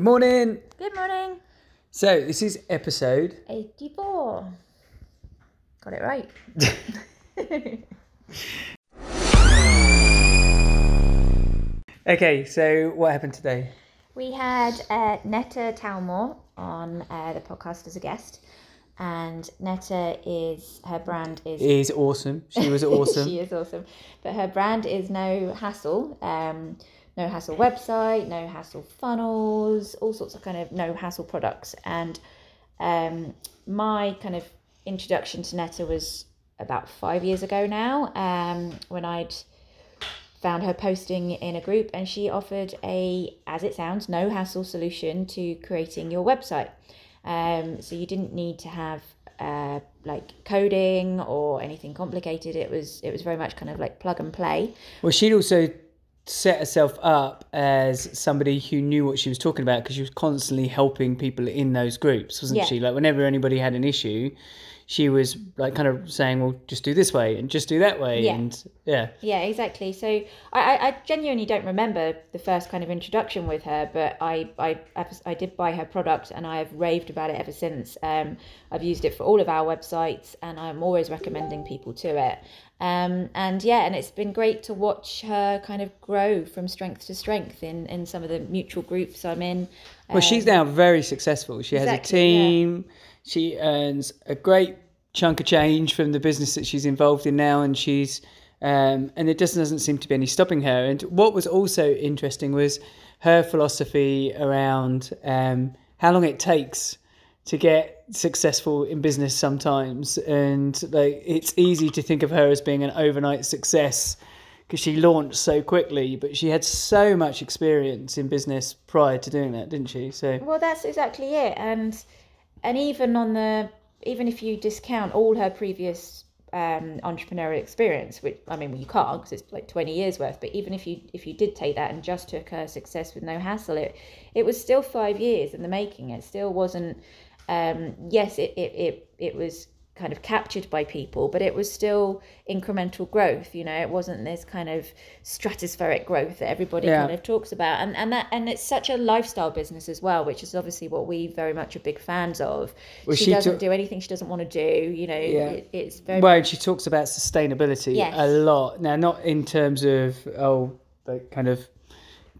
Good morning. Good morning. So, this is episode 84. Got it right. Okay, so what happened today? we had uh, Netta Talmor on uh, the podcast as a guest. And Netta is, her brand is. Is awesome. She was awesome. she is awesome. But her brand is No Hassle. Um, no Hassle website, No Hassle funnels, all sorts of kind of No Hassle products. And um, my kind of introduction to Netta was about five years ago now um, when I'd found her posting in a group and she offered a, as it sounds, no hassle solution to creating your website. Um, so you didn't need to have uh, like coding or anything complicated. It was it was very much kind of like plug and play. Well, she'd also set herself up as somebody who knew what she was talking about because she was constantly helping people in those groups, wasn't Yeah. she? Like, whenever anybody had an issue, she was like kind of saying, well, just do this way and just do that way. Yeah. And yeah. Yeah, exactly. So I, I, genuinely don't remember the first kind of introduction with her, but I, I, I did buy her product and I have raved about it ever since. Um, I've used it for all of our websites and I'm always recommending people to it. Um, and yeah, and it's been great to watch her kind of grow from strength to strength in, in some of the mutual groups I'm in. Well, she's now very successful. She has a team. Yeah. She earns a great chunk of change from the business that she's involved in now, and she's um, and it just doesn't seem to be any stopping her. And what was also interesting was her philosophy around um, how long it takes to get successful in business sometimes, and like it's easy to think of her as being an overnight success because she launched so quickly, but she had so much experience in business prior to doing that, didn't she? So Well, that's exactly it, and and even on the even if you discount all her previous um, entrepreneurial experience, which I mean, well, you can't because it's like twenty years worth. But even if you if you did take that and just took her success with no hassle, it it was still five years in the making. It still wasn't. Um, yes, it, it it it was kind of captured by people, but it was still incremental growth. You know, it wasn't this kind of stratospheric growth that everybody Yeah. kind of talks about, and and that and it's such a lifestyle business as well, which is obviously what we very much are big fans of. Well, she, she doesn't took- do anything she doesn't want to do. You know, it, it's very Well, she talks about sustainability Yes. a lot. Now, not in terms of oh, like kind of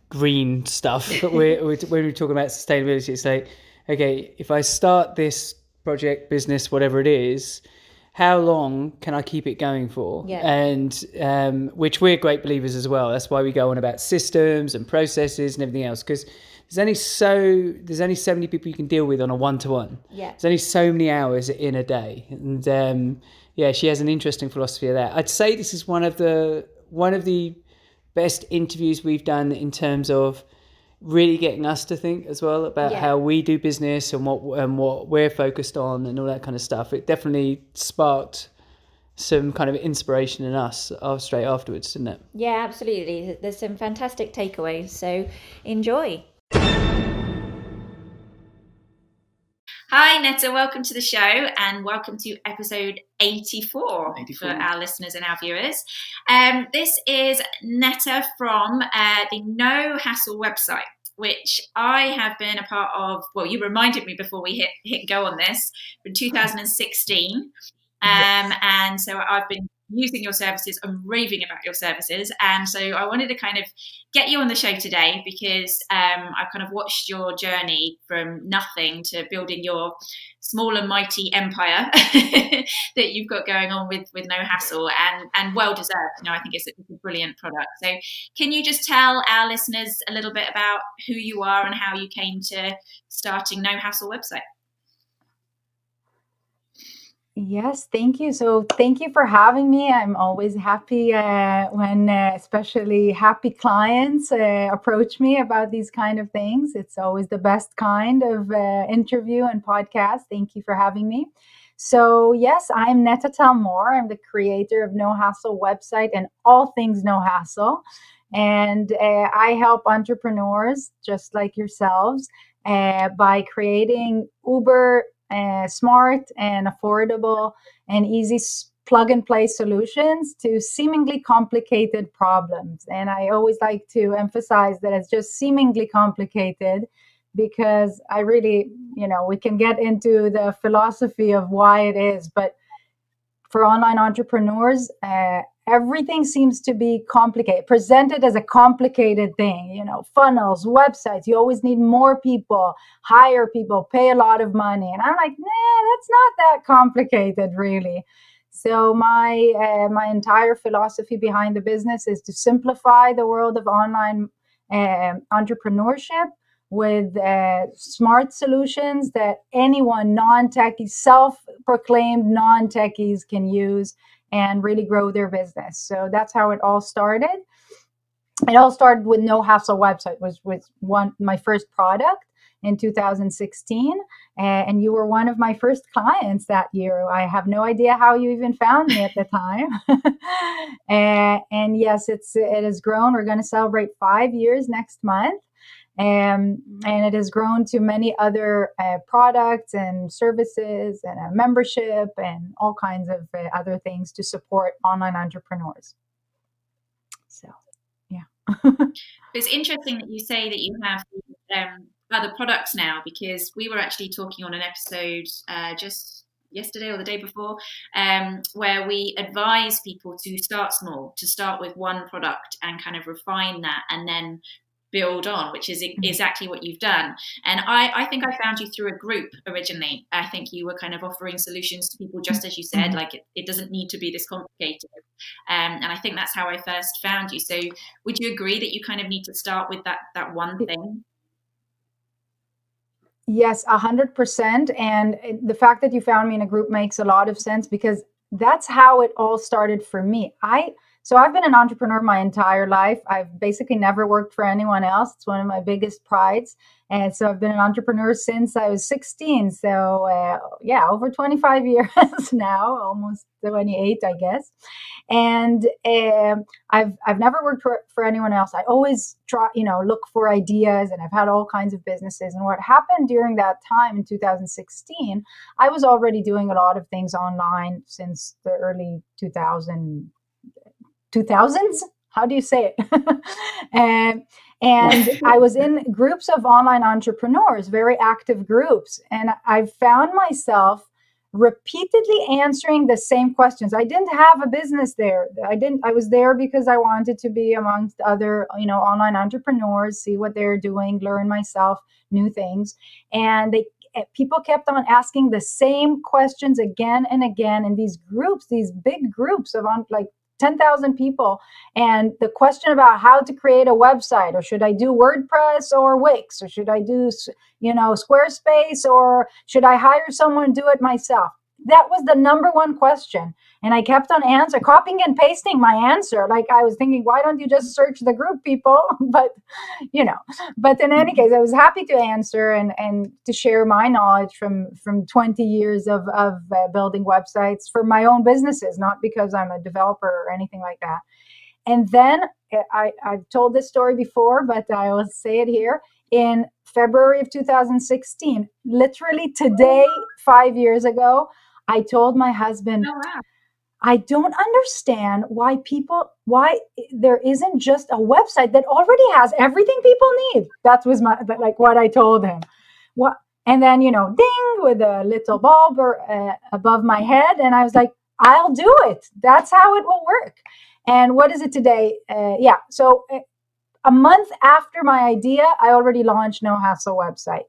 green stuff, but we're, we're when we're talking about sustainability, it's like okay, if I start this project, business, whatever it is, how long can I keep it going for? Yeah. And um, which we're great believers as well. That's why we go on about systems and processes and everything else because. There's only so there's only so many people you can deal with on a one to one. Yeah. There's only so many hours in a day, and um, yeah, she has an interesting philosophy of that. I'd say this is one of the one of the best interviews we've done in terms of really getting us to think as well about Yeah. how we do business and what and what we're focused on and all that kind of stuff. It definitely sparked some kind of inspiration in us uh, straight afterwards, didn't it? yeah, absolutely. There's some fantastic takeaways, so enjoy. Hi, Netta. Welcome to the show and welcome to episode 84, 84. for our listeners and our viewers. Um, this is Netta from uh, the No Hassle website, which I have been a part of. Well, you reminded me before we hit, hit go on this from 2016. Um, and so I've been using your services and raving about your services. And so I wanted to kind of get you on the show today because um, I've kind of watched your journey from nothing to building your small and mighty empire that you've got going on with with no hassle and and well deserved. You know, I think it's a, it's a brilliant product. So can you just tell our listeners a little bit about who you are and how you came to starting No Hassle website? Yes, thank you. So, thank you for having me. I'm always happy uh, when, uh, especially happy clients, uh, approach me about these kind of things. It's always the best kind of uh, interview and podcast. Thank you for having me. So, yes, I'm Netta Talmor. I'm the creator of No Hassle website and all things No Hassle. And uh, I help entrepreneurs just like yourselves uh, by creating Uber uh, smart and affordable and easy plug and play solutions to seemingly complicated problems. And I always like to emphasize that it's just seemingly complicated because I really, you know, we can get into the philosophy of why it is, but for online entrepreneurs, uh, everything seems to be complicated, presented as a complicated thing. You know, funnels, websites. You always need more people, hire people, pay a lot of money, and I'm like, nah, that's not that complicated, really. So my uh, my entire philosophy behind the business is to simplify the world of online uh, entrepreneurship with uh, smart solutions that anyone non-techie, self-proclaimed non-techies can use and really grow their business. So that's how it all started. It all started with No Hassle website, was was one my first product in 2016 and you were one of my first clients that year i have no idea how you even found me at the time and, and, yes it's it has grown we're going to celebrate five years next month and, and it has grown to many other uh, products and services and a membership and all kinds of uh, other things to support online entrepreneurs. So yeah. It's interesting that you say that you have um, other products now because we were actually talking on an episode uh, just yesterday or the day before um, where we advise people to start small to start with one product and kind of refine that and then build on, which is mm-hmm. exactly what you've done. And I, I think I found you through a group originally. I think you were kind of offering solutions to people, just as you said, mm-hmm. like it, it doesn't need to be this complicated. Um, and I think that's how I first found you. So would you agree that you kind of need to start with that that one thing? Yes, a hundred percent. And the fact that you found me in a group makes a lot of sense because that's how it all started for me. I so I've been an entrepreneur my entire life. I've basically never worked for anyone else. It's one of my biggest prides. And so I've been an entrepreneur since I was 16. So uh, yeah, over 25 years now, almost 28, I guess. And uh, I've I've never worked for, for anyone else. I always try, you know, look for ideas, and I've had all kinds of businesses. And what happened during that time in 2016, I was already doing a lot of things online since the early 2000 2000s how do you say it? And and i was in groups of online entrepreneurs very active groups and i found myself repeatedly answering the same questions. I didn't have a business there. I didn't i was there because i wanted to be amongst other you know online entrepreneurs see what they're doing learn myself new things. And they eh, people kept on asking the same questions again and again in these groups these big groups of on like 10,000 people. And the question about how to create a website or should I do WordPress or Wix or should I do you know Squarespace or should I hire someone to do it myself? That was the number one question and i kept on answer copying and pasting my answer like i was thinking why don't you just search the group people but you know but in any case i was happy to answer and and to share my knowledge from from 20 years of of uh, building websites for my own businesses not because i'm a developer or anything like that and then uh, I, I've told this story before, but I will say it here. In February of 2016, literally today, five years ago, I told my husband, oh, wow. I don't understand why people why there isn't just a website that already has everything people need. That was my like what I told him. What and then you know, ding with a little bulb or, uh, above my head, and I was like, I'll do it. That's how it will work. And what is it today? Uh, yeah, so uh, a month after my idea, I already launched No Hassle website.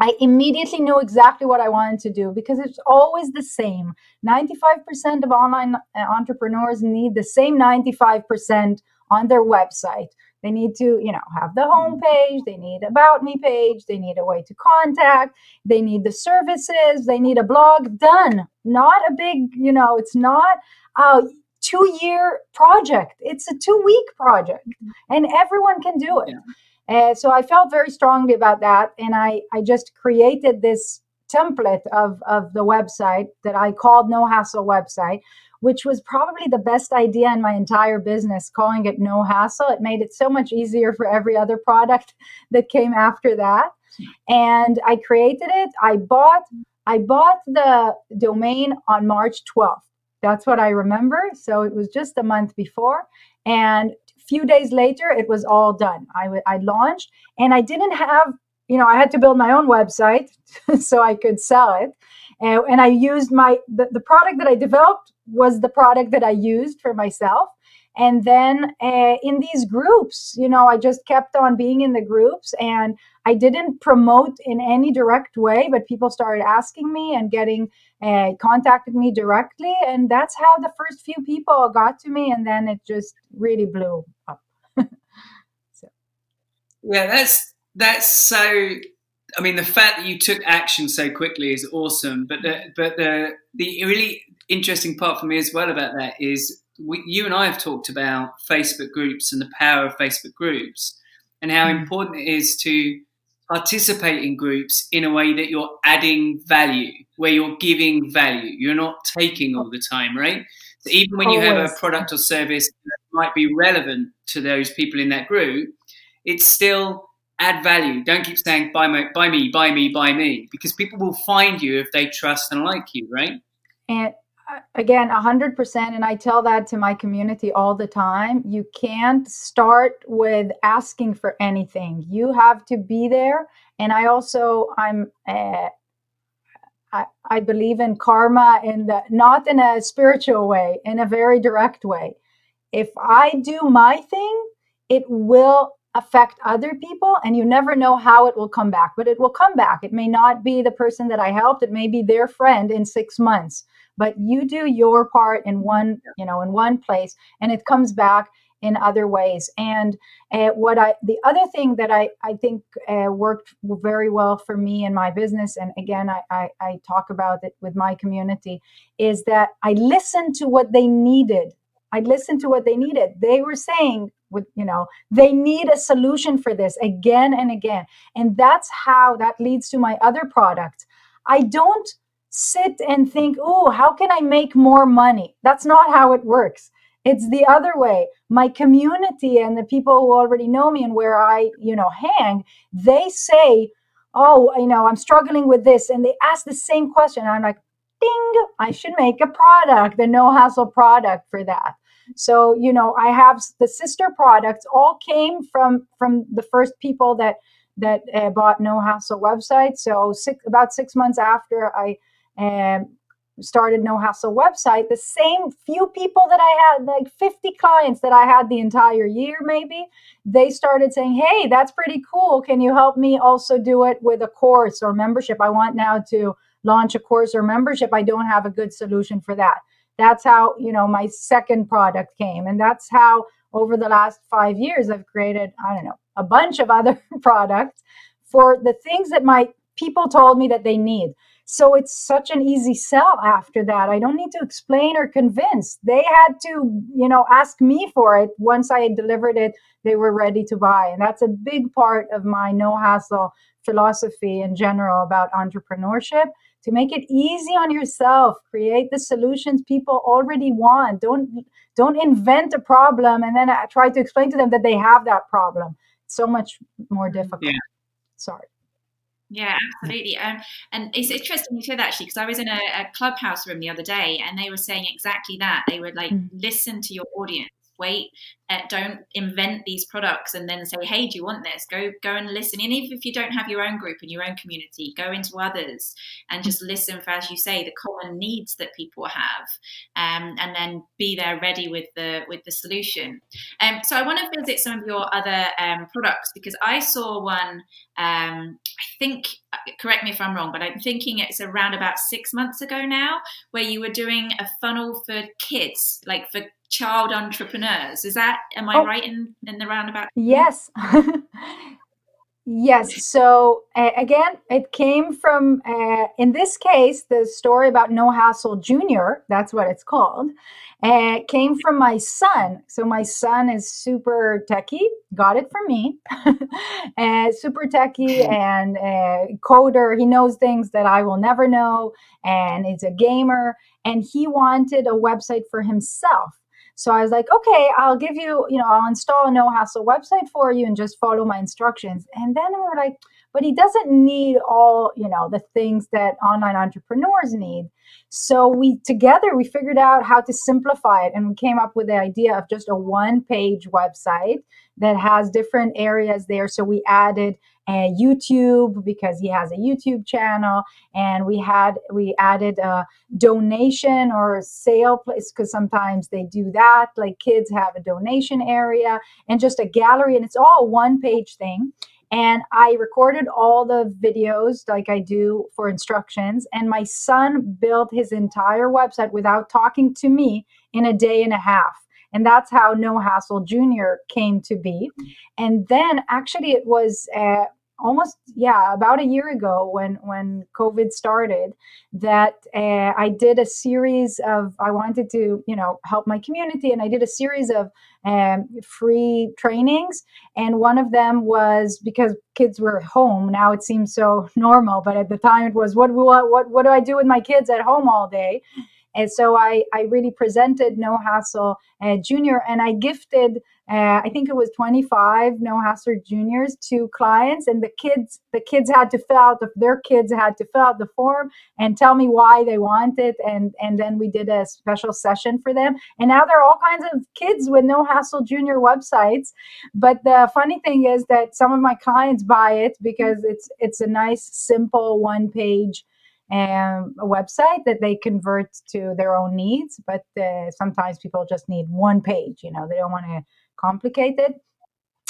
I immediately knew exactly what I wanted to do because it's always the same. 95% of online uh, entrepreneurs need the same 95% on their website. They need to, you know, have the home page, they need about me page, they need a way to contact, they need the services, they need a blog done. Not a big, you know, it's not a two year project. It's a two week project and everyone can do it. Yeah. Uh, so I felt very strongly about that, and I I just created this template of of the website that I called No Hassle website, which was probably the best idea in my entire business. Calling it No Hassle, it made it so much easier for every other product that came after that. And I created it. I bought I bought the domain on March 12th. That's what I remember. So it was just a month before. And few days later, it was all done. I, w- I launched and I didn't have you know, I had to build my own website so I could sell it. Uh, and I used my, the, the product that I developed was the product that I used for myself. And then uh, in these groups, you know, I just kept on being in the groups and I didn't promote in any direct way, but people started asking me and getting uh, contacted me directly. And that's how the first few people got to me. And then it just really blew up. so. Yeah, that's, that's so I mean, the fact that you took action so quickly is awesome. But the but the the really interesting part for me as well about that is we, you and I have talked about Facebook groups and the power of Facebook groups and how mm. important it is to participate in groups in a way that you're adding value, where you're giving value. You're not taking all the time, right? So even when you have a product or service that might be relevant to those people in that group, it's still add value. Don't keep saying buy me, buy me, buy me, buy me, because people will find you if they trust and like you, right? And again 100% and i tell that to my community all the time. You can't start with asking for anything. You have to be there and i also i'm uh, I, I believe in karma in the not in a spiritual way in a very direct way. If i do my thing it will affect other people and you never know how it will come back but it will come back. It may not be the person that i helped. It may be their friend in six months but you do your part in one you know in one place and it comes back in other ways. And uh, what i the other thing that i i think uh, worked very well for me in my business and again I, I i talk about it with my community is that i listened to what they needed. I listened to what they needed. They were saying with you know they need a solution for this again and again. And that's how that leads to my other product. I don't sit and think, oh, how can I make more money? That's not how it works. It's the other way. My community and the people who already know me and where I, you know, hang, they say, oh, you know, I'm struggling with this. And they ask the same question. I'm like, ding, I should make a product, the no hassle product for that. So, you know, I have the sister products all came from from the first people that that uh, bought no hassle website. So six, about six months after I and started no hassle website the same few people that i had like 50 clients that i had the entire year maybe they started saying hey that's pretty cool. Can you help me also do it with a course or membership? I want now to launch a course or membership. I don't have a good solution for that. That's how you know my second product came and that's how over the last five years i've created i don't know a bunch of other products for the things that my people told me that they need so it's such an easy sell after that. I don't need to explain or convince. They had to, you know, ask me for it. Once I had delivered it, they were ready to buy. And that's a big part of my no hassle philosophy in general about entrepreneurship to make it easy on yourself create the solutions people already want don't don't invent a problem and then uh, try to explain to them that they have that problem it's so much more difficult yeah. sorry yeah, absolutely. Um, and it's interesting you said that actually, because I was in a, a, clubhouse room the other day and they were saying exactly that. They would like mm. listen to your audience wait uh, don't invent these products and then say hey do you want this? Go go and listen. And even if you don't have your own group and your own community go into others and just listen for as you say the common needs that people have um, and then be there ready with the with the solution. Um, so i want to visit some of your other um, products because i saw one um, i think correct me if i'm wrong but i'm thinking it's around about six months ago now where you were doing a funnel for kids like for child entrepreneurs. Is that am I oh, right in in the roundabout? Yes. yes. So uh, again, it came from uh, in this case the story about No Hassle Junior. That's what it's called. Uh, came from my son. So my son is super techie. Got it from me. uh, super techie and uh, coder. He knows things that I will never know, and is a gamer. And he wanted a website for himself so I was like, okay, I'll give you, you know, I'll install a no hassle website for you and just follow my instructions. And then we were like, but he doesn't need all you know the things that online entrepreneurs need so we together we figured out how to simplify it and we came up with the idea of just a one page website that has different areas there so we added YouTube because he has a YouTube channel, and we had we added a donation or sale place because sometimes they do that. Like kids have a donation area and just a gallery, and it's all one page thing. And I recorded all the videos like I do for instructions. And my son built his entire website without talking to me in a day and a half. And that's how No Hassle Junior came to be. And then actually, it was uh, almost yeah about a year ago when when covid started that uh, i did a series of i wanted to you know help my community and i did a series of um, free trainings. And one of them was because kids were home. Now it seems so normal but at the time it was what what what, what do i do with my kids at home all day? And so I, I really presented No Hassle uh, Junior and I gifted, uh, I think it was 25 No Hassle Juniors to clients. And the kids, the kids had to fill out, the, their kids had to fill out the form and tell me why they want it. And, and then we did a special session for them. And now there are all kinds of kids with No Hassle Junior websites. But the funny thing is that some of my clients buy it because it's, it's a nice, simple one page um, a website that they convert to their own needs. But uh, sometimes people just need one page, you know, they don't want to complicate it.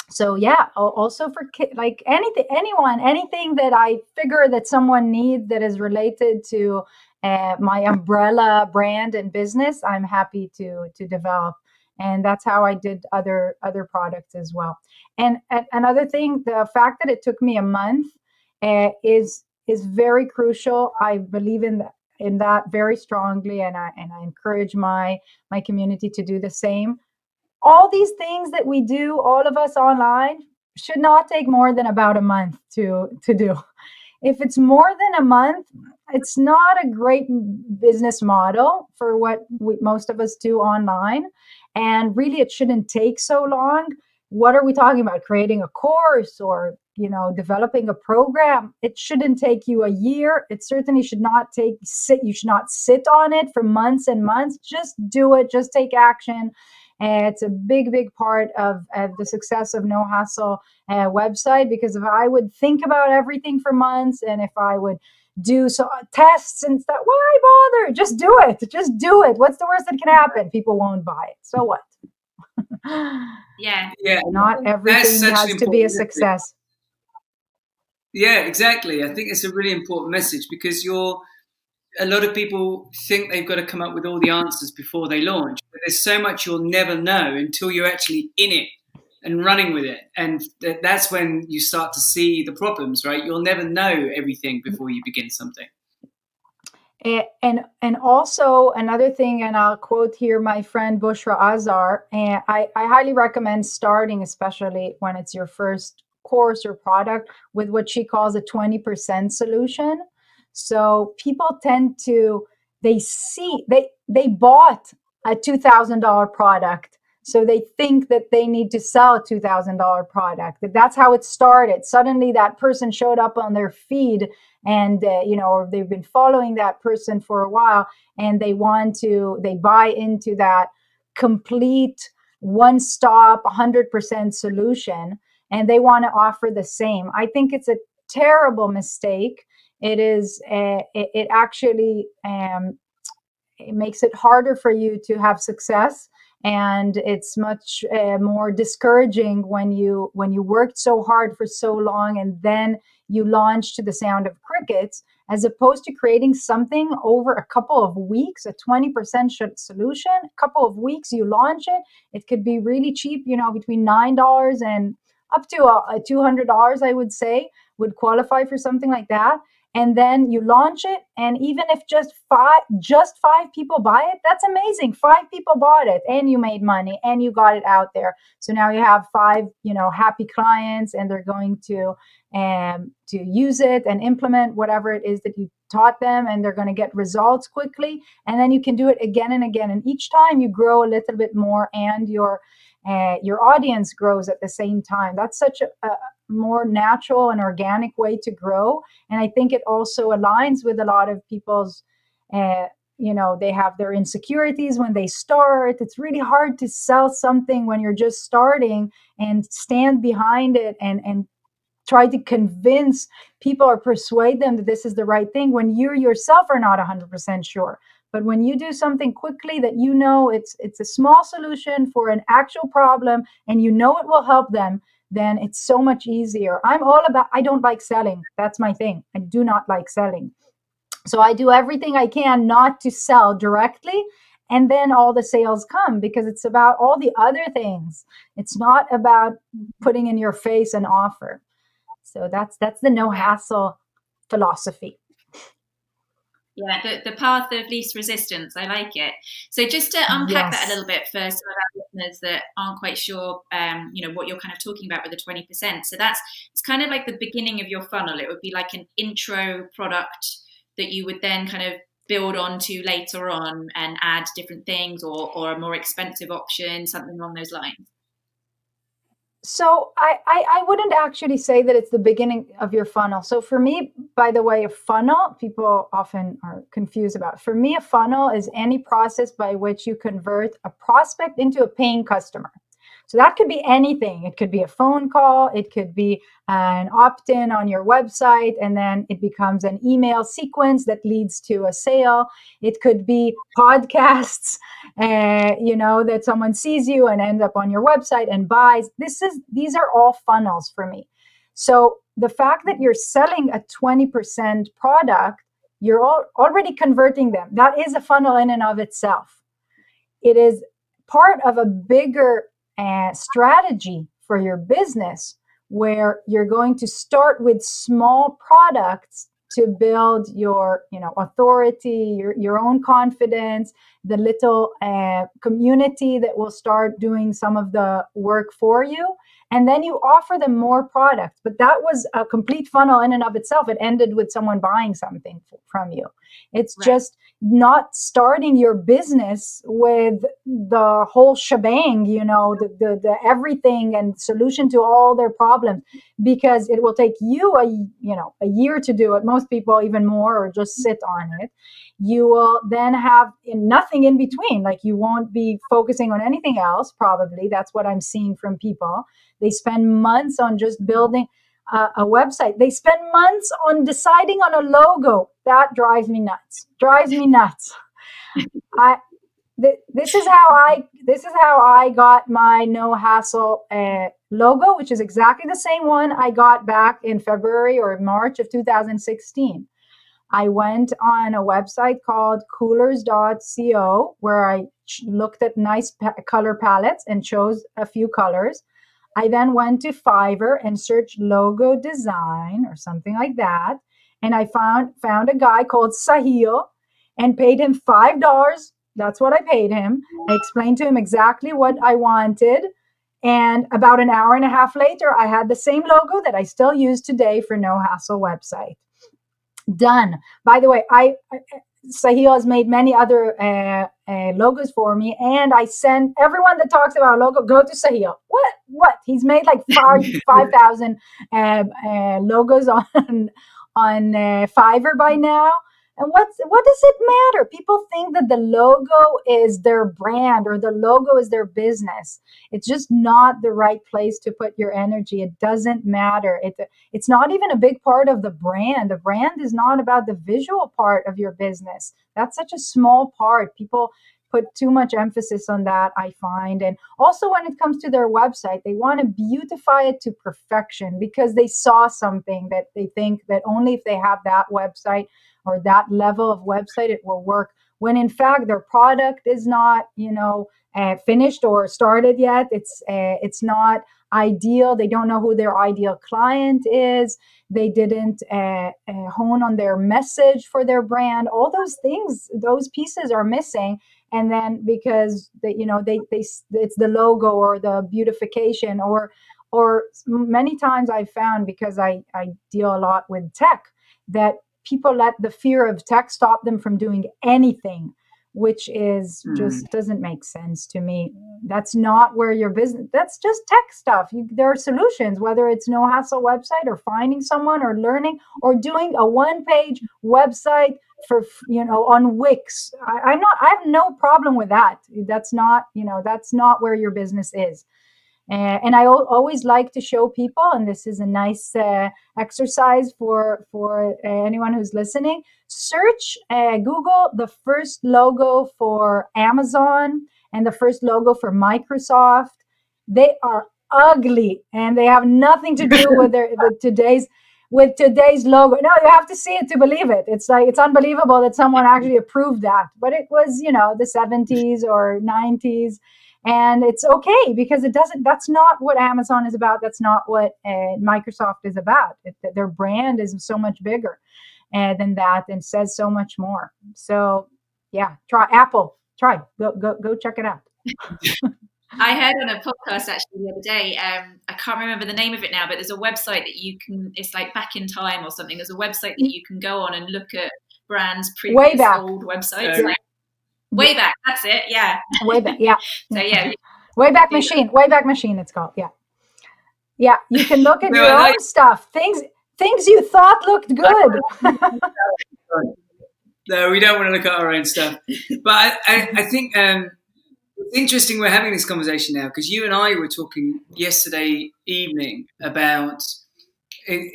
So yeah, also for ki- like anything, anyone, anything that I figure that someone needs that is related to uh, my umbrella brand and business, I'm happy to to develop and that's how I did other other products as well. And, and another thing, the fact that it took me a month uh, is is very crucial. I believe in that in that very strongly and I and I encourage my my community to do the same. All these things that we do, all of us online, should not take more than about a month to to do. If it's more than a month, it's not a great business model for what we, most of us do online. And really, it shouldn't take so long. What are we talking about? Creating a course or you know developing a program it shouldn't take you a year it certainly should not take sit you should not sit on it for months and months just do it just take action and it's a big big part of, of the success of no hassle uh, website because if i would think about everything for months and if i would do so uh, tests and stuff why bother? Just do it just do it. What's the worst that can happen? People won't buy it. So what? Yeah. Yeah. Not everything has to be a success. Yeah, exactly. I think it's a really important message because you're a lot of people think they've got to come up with all the answers before they launch. There's so much you'll never know until you're actually in it and running with it. And th- that's when you start to see the problems, right? You'll never know everything before you begin something. And and also another thing, and I'll quote here my friend Bushra Azhar. And I, I highly recommend starting, especially when it's your first course or product with what she calls a 20% solution. So people tend to they see they they bought a $2000 product so they think that they need to sell a $2000 product that that's how it started suddenly that person showed up on their feed and uh, you know or they've been following that person for a while and they want to they buy into that complete one stop 100% solution and they want to offer the same. I think it's a terrible mistake. It is. A, it, it, actually um, it makes it harder for you to have success, and it's much uh, more discouraging when you when you worked so hard for so long and then you launch to the sound of crickets as opposed to creating something over a couple of weeks a 20% solution a couple of weeks you launch it it could be really cheap you know between $9 and up to a, a $200 i would say would qualify for something like that and then you launch it and even if just five just five people buy it that's amazing. Five people bought it and you made money and you got it out there. So now you have five you know happy clients and they're going to um, to use it and implement whatever it is that you taught them and they're going to get results quickly. And then you can do it again and again. And each time you grow a little bit more and your uh, your audience grows at the same time. That's such a, a more natural and organic way to grow. And I think it also aligns with a lot of people's, uh, you know, they have their insecurities when they start. It's really hard to sell something when you're just starting and stand behind it and, and try to convince people or persuade them that this is the right thing when you yourself are not 100% sure. But when you do something quickly that you know it's it's a small solution for an actual problem and you know it will help them, then it's so much easier. I'm all about I don't like selling. That's my thing. I do not like selling. So I do everything I can not to sell directly and then all the sales come because it's about all the other things. It's not about putting in your face an offer. So that's that's the no hassle philosophy. Yeah, the, the path of least resistance. I like it. So just to unpack yes. that a little bit for some of our listeners that aren't quite sure, um, you know, what you're kind of talking about with the 20%. So that's, it's kind of like the beginning of your funnel. It would be like an intro product that you would then kind of build onto later on and add different things or, or a more expensive option, something along those lines so I, I, I wouldn't actually say that it's the beginning of your funnel. So for me by the way a funnel people often are confused about. For me a funnel is any process by which you convert a prospect into a paying customer so that could be anything. It could be a phone call, it could be an opt in on your website, and then it becomes an email sequence that leads to a sale. It could be podcasts, uh, you know, that someone sees you and ends up on your website and buys. This is these are all funnels for me. So the fact that you're selling a 20% product, you're all, already converting them. That is a funnel in and of itself. It is part of a bigger a strategy for your business where you're going to start with small products to build your you know authority your, your own confidence the little uh, community that will start doing some of the work for you and then you offer them more products but that was a complete funnel in and of itself. It ended with someone buying something from you. It's right. just not starting your business with the whole shebang you know the, the, the everything and solution to all their problems. Because it will take you a you know a year to do it. Most people even more or just sit on it you will then have in nothing in between. Like you won't be focusing on anything else probably. That's what i'm seeing from people. They spend months on just building a, a website. They spend months on deciding on a logo. That drives me nuts. Drives me nuts. I th- this is how i this is how i got my no hassle uh, logo which is exactly the same one i got back in february or march of 2016 I went on a website called coolors.co where I looked at nice pa- color palettes and chose a few colors. I then went to Fiverr and searched logo design or something like that. And I found found a guy called Sahil and paid him five dollars. That's what I paid him. I explained to him exactly what I wanted. And about an hour and a half later, I had the same logo that I still use today for No Hassle website done. By the way, I, I Sahil has made many other uh, uh, logos for me, and I send everyone that talks about logo go to Sahil. What? What? He's made like five five thousand uh, uh, logos on on uh, Fiverr by now. And what what does it matter? People think that the logo is their brand or the logo is their business. It's just not the right place to put your energy. It doesn't matter. It it's not even a big part of the brand. The brand is not about the visual part of your business. That's such a small part. People put too much emphasis on that i find and also when it comes to their website they want to beautify it to perfection because they saw something that they think that only if they have that website or that level of website it will work. When in fact their product is not you know uh, finished or started yet it's uh, it's not ideal. They don't know who their ideal client is. They didn't uh, uh hone on their message for their brand. All those things those pieces are missing. And then because they you know they they it's the logo or the beautification or or many times I've found because i i deal a lot with tech that people let the fear of tech stop them from doing anything which is mm. just doesn't make sense to me. That's not where your business. That's just tech stuff. You, there are solutions, whether it's no hassle website or finding someone or learning or doing a one page website for you know on Wix. I, I'm not. I have no problem with that. That's not you know that's not where your business is. Uh, and I always like to show people, and this is a nice uh, exercise for for uh, anyone who's listening. Search Google the first logo for Amazon and the first logo for Microsoft. They are ugly, and they have nothing to do with their with today's with today's logo. No, you have to see it to believe it. It's like it's unbelievable that someone actually approved that, but it was you know the 70s or 90s and it's okay because it doesn't that's not what amazon is about that's not what uh, microsoft is about it, their brand is so much bigger uh, than that and says so much more so yeah try apple try go go, go check it out I heard on a podcast actually the other day. Um, I can't remember the name of it now, but there's a website that you can. It's like back in time or something. There's a website that you can go on and look at brands' previous Way old websites. Yeah. Wayback, that's it. Yeah. Way back. yeah. so yeah. Wayback Machine. Wayback Machine. It's called. Yeah. Yeah. You can look at no, your own stuff. Things things you thought looked good. no, we don't want to look at our own stuff. But I, I, I think um, it's interesting we're having this conversation now because you and I were talking yesterday evening about,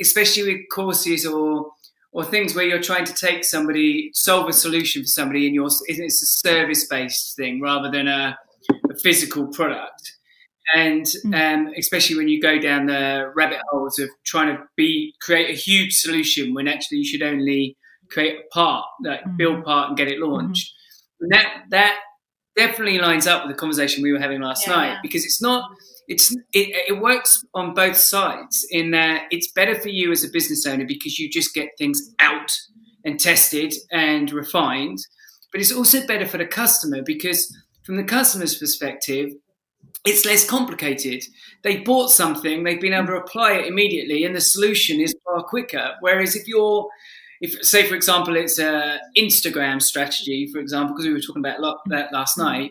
especially with courses or or things where you're trying to take somebody, solve a solution for somebody, and you're it's a service based thing rather than a, a physical product. And hmm. um, especially when you go down the rabbit holes of trying to be create a huge solution when actually you should only create a part, like mm-hmm. build part and get it launched. Mm-hmm. that that definitely lines up with the conversation we were having last yeah, night because it's not it's it, it works on both sides in that it's better for you as a business owner because you just get things out and tested and refined but it's also better for the customer because from the customer's perspective it's less complicated. They bought something they've been able to apply it immediately and the solution is far quicker. Whereas if you're if say for example it's a instagram strategy for example because we were talking about that last night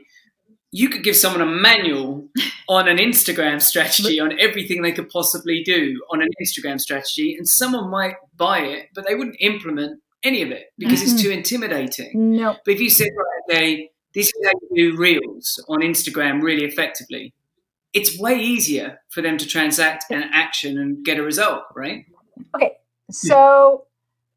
you could give someone a manual on an Instagram strategy on everything they could possibly do on an Instagram strategy, and someone might buy it, but they wouldn't implement any of it because mm-hmm. it's too intimidating. No. But if you said, right, okay, this is how you do reels on Instagram really effectively, it's way easier for them to transact and action and get a result, right? Okay. So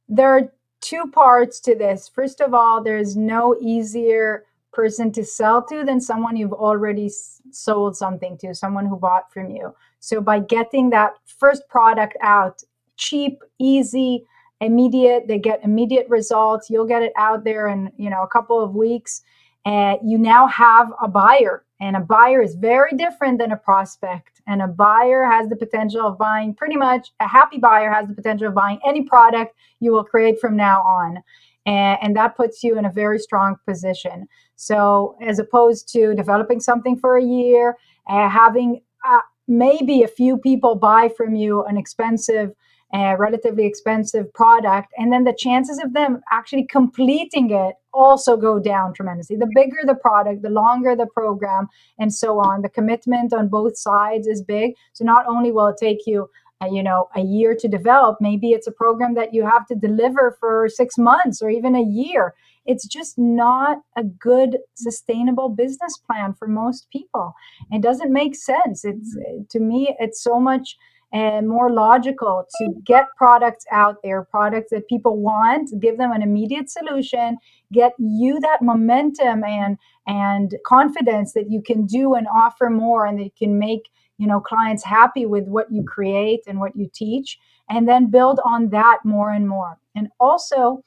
yeah. there are two parts to this. First of all, there's no easier person to sell to than someone you've already sold something to, someone who bought from you. So by getting that first product out, cheap, easy, immediate, they get immediate results. You'll get it out there in you know a couple of weeks, and you now have a buyer. And a buyer is very different than a prospect. And a buyer has the potential of buying pretty much a happy buyer has the potential of buying any product you will create from now on and, and that puts you in a very strong position. So, as opposed to developing something for a year, uh, having uh, maybe a few people buy from you an expensive, uh, relatively expensive product, and then the chances of them actually completing it also go down tremendously. The bigger the product, the longer the program, and so on. The commitment on both sides is big. So, not only will it take you uh, you know a year to develop maybe it's a program that you have to deliver for six months or even a year. It's just not a good sustainable business plan for most people. It doesn't make sense. It's mm-hmm. to me it's so much uh, more logical to get products out there products that people want give them an immediate solution get you that momentum and and confidence that you can do and offer more and that you can make you know clients happy with what you create and what you teach and then build on that more and more. And also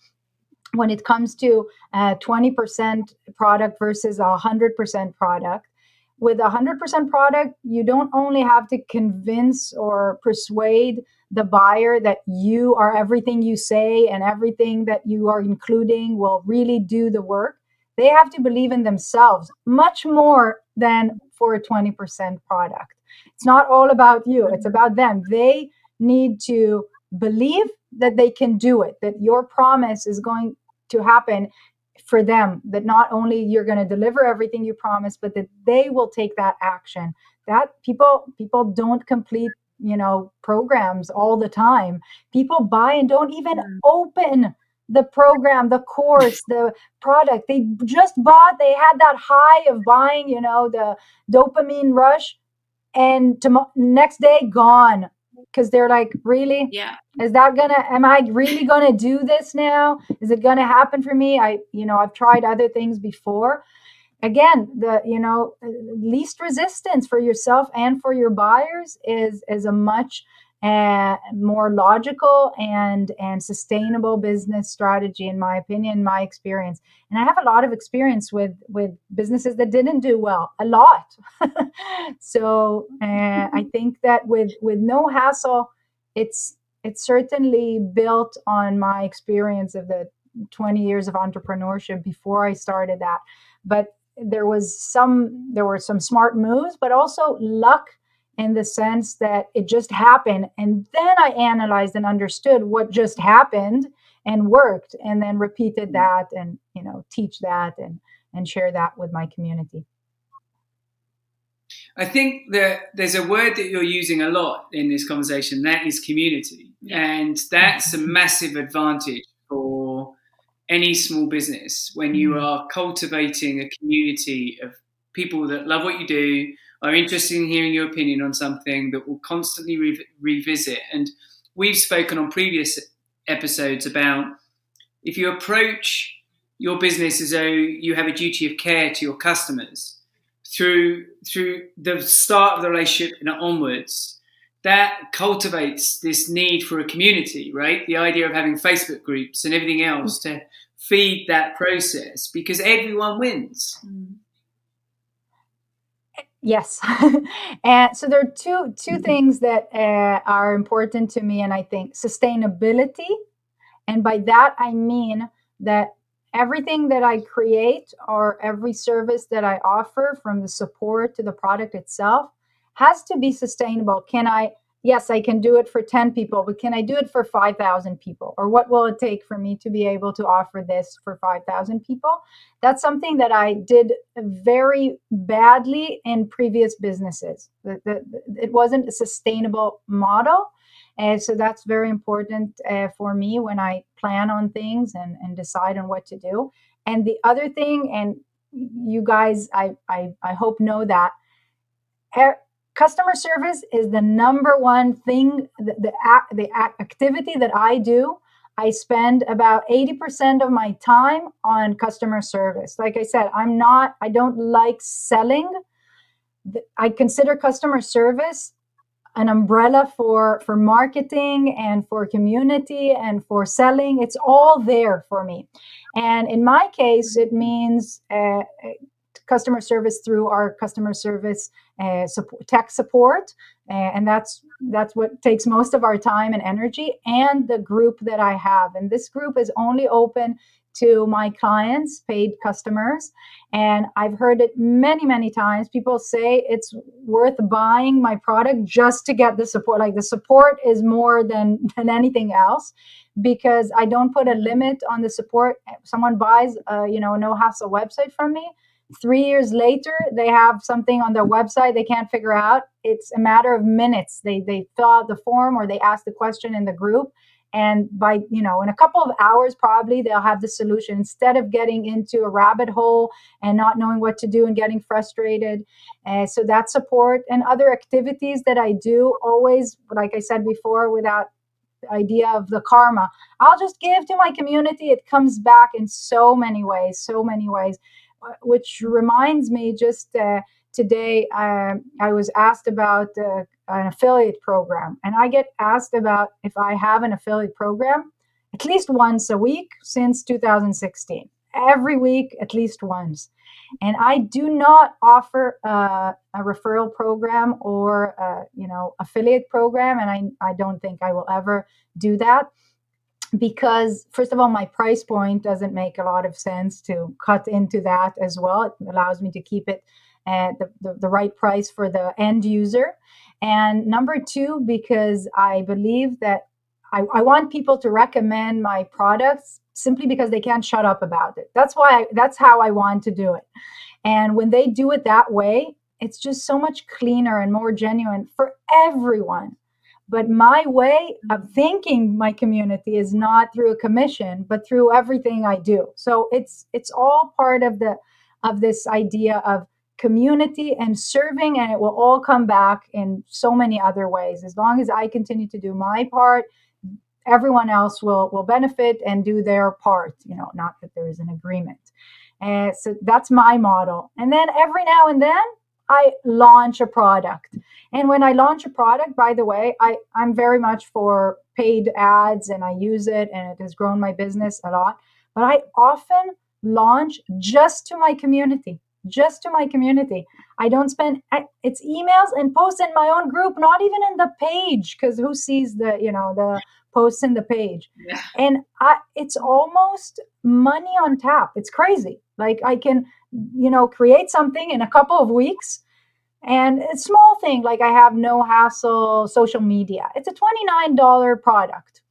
when it comes to uh, 20% product versus a 100% product with a 100% product you don't only have to convince or persuade the buyer that you are everything you say and everything that you are including will really do the work. They have to believe in themselves much more than for a 20% product it's not all about you, it's about them. They need to believe that they can do it, that your promise is going to happen for them that not only you're going to deliver everything you promise but that they will take that action. That people people don't complete you know programs all the time. People buy and don't even open the program the course the product. They just bought they had that high of buying you know the dopamine rush and to next day gone because they're like really? Yeah. Is that gonna am i really gonna do this now? Is it gonna happen for me? I you know i've tried other things before. Again the you know uh, least resistance for yourself and for your buyers is is a much uh, more logical and and sustainable business strategy in my opinion my experience. And i have a lot of experience with with businesses that didn't do well a lot. So uh, i think that with with no hassle it's it's certainly built on my experience of the 20 years of entrepreneurship before i started that. But there was some there were some smart moves but also luck in the sense that it just happened. And then i analyzed and understood what just happened and worked and then repeated mm-hmm. that and you know teach that and and share that with my community. I think that there's a word that you're using a lot in this conversation that is community. And that's a massive advantage for any small business when you mm-hmm. are cultivating a community of people that love what you do are interested in hearing your opinion on something that we'll constantly re- revisit. And we've spoken on previous episodes about if you approach your business as though you have a duty of care to your customers through through the start of the relationship and onwards that cultivates this need for a community right the idea of having facebook groups and everything else to feed that process because everyone wins mm. Yes, and so there are two two mm-hmm. things that uh, are important to me, and I think sustainability, and by that I mean that everything that I create or every service that I offer, from the support to the product itself, has to be sustainable. Can I yes, I can do it for 10 people, but can I do it for 5,000 people? Or what will it take for me to be able to offer this for 5,000 people? That's something that I did very badly in previous businesses. It wasn't a sustainable model. And so that's very important uh, for me when I plan on things and, and decide on what to do. And the other thing, and you guys, I, I, I hope know that customer service is the number one thing the, the, the activity that i do. I spend about 80% of my time on customer service. Like i said i'm not i don't like selling. I consider customer service an umbrella for for marketing and for community and for selling. It's all there for me. And in my case it means uh, customer service through our customer service uh, support, tech support, uh, and that's that's what takes most of our time and energy. And the group that I have, and this group is only open to my clients, paid customers. And I've heard it many, many times. People say it's worth buying my product just to get the support. Like the support is more than, than anything else because I don't put a limit on the support. Someone buys, a, you know, no hassle website from me three years later they have something on their website they can't figure out. It's a matter of minutes. They they fill out the form or they ask the question in the group. And by you know in a couple of hours probably they'll have the solution. Instead of getting into a rabbit hole and not knowing what to do and getting frustrated uh, so that support. And other activities that i do always like i said before without idea of the karma i'll just give to my community. It comes back in so many ways so many ways which reminds me just uh, today uh, I was asked about uh, an affiliate program, and I get asked about if I have an affiliate program at least once a week since 2016. Every week, at least once. And I do not offer uh, a referral program or uh, you know affiliate program, and I, I don't think I will ever do that because first of all my price point doesn't make a lot of sense to cut into that as well it allows me to keep it at the, the, the, right price for the end user and number two because i believe that I, I want people to recommend my products simply because they can't shut up about it. That's why I, that's how I want to do it. And when they do it that way, it's just so much cleaner and more genuine for everyone. But my way of thinking my community is not through a commission, but through everything I do. So it's it's all part of the of this idea of community and serving and it will all come back in so many other ways. As long as i continue to do my part everyone else will will benefit and do their part you know not that there is an agreement. And so that's my model. And then every now and then i launch a product and when i launch a product by the way i i'm very much for paid ads and i use it and it has grown my business a lot but i often launch just to my community just to my community. I don't spend it's emails and posts in my own group, not even in the page, because who sees the you know the posts in the page? Yeah. And I, it's almost money on tap. It's crazy. Like I can, you know, create something in a couple of weeks. And a small thing like I have no hassle social media. It's a $29 product.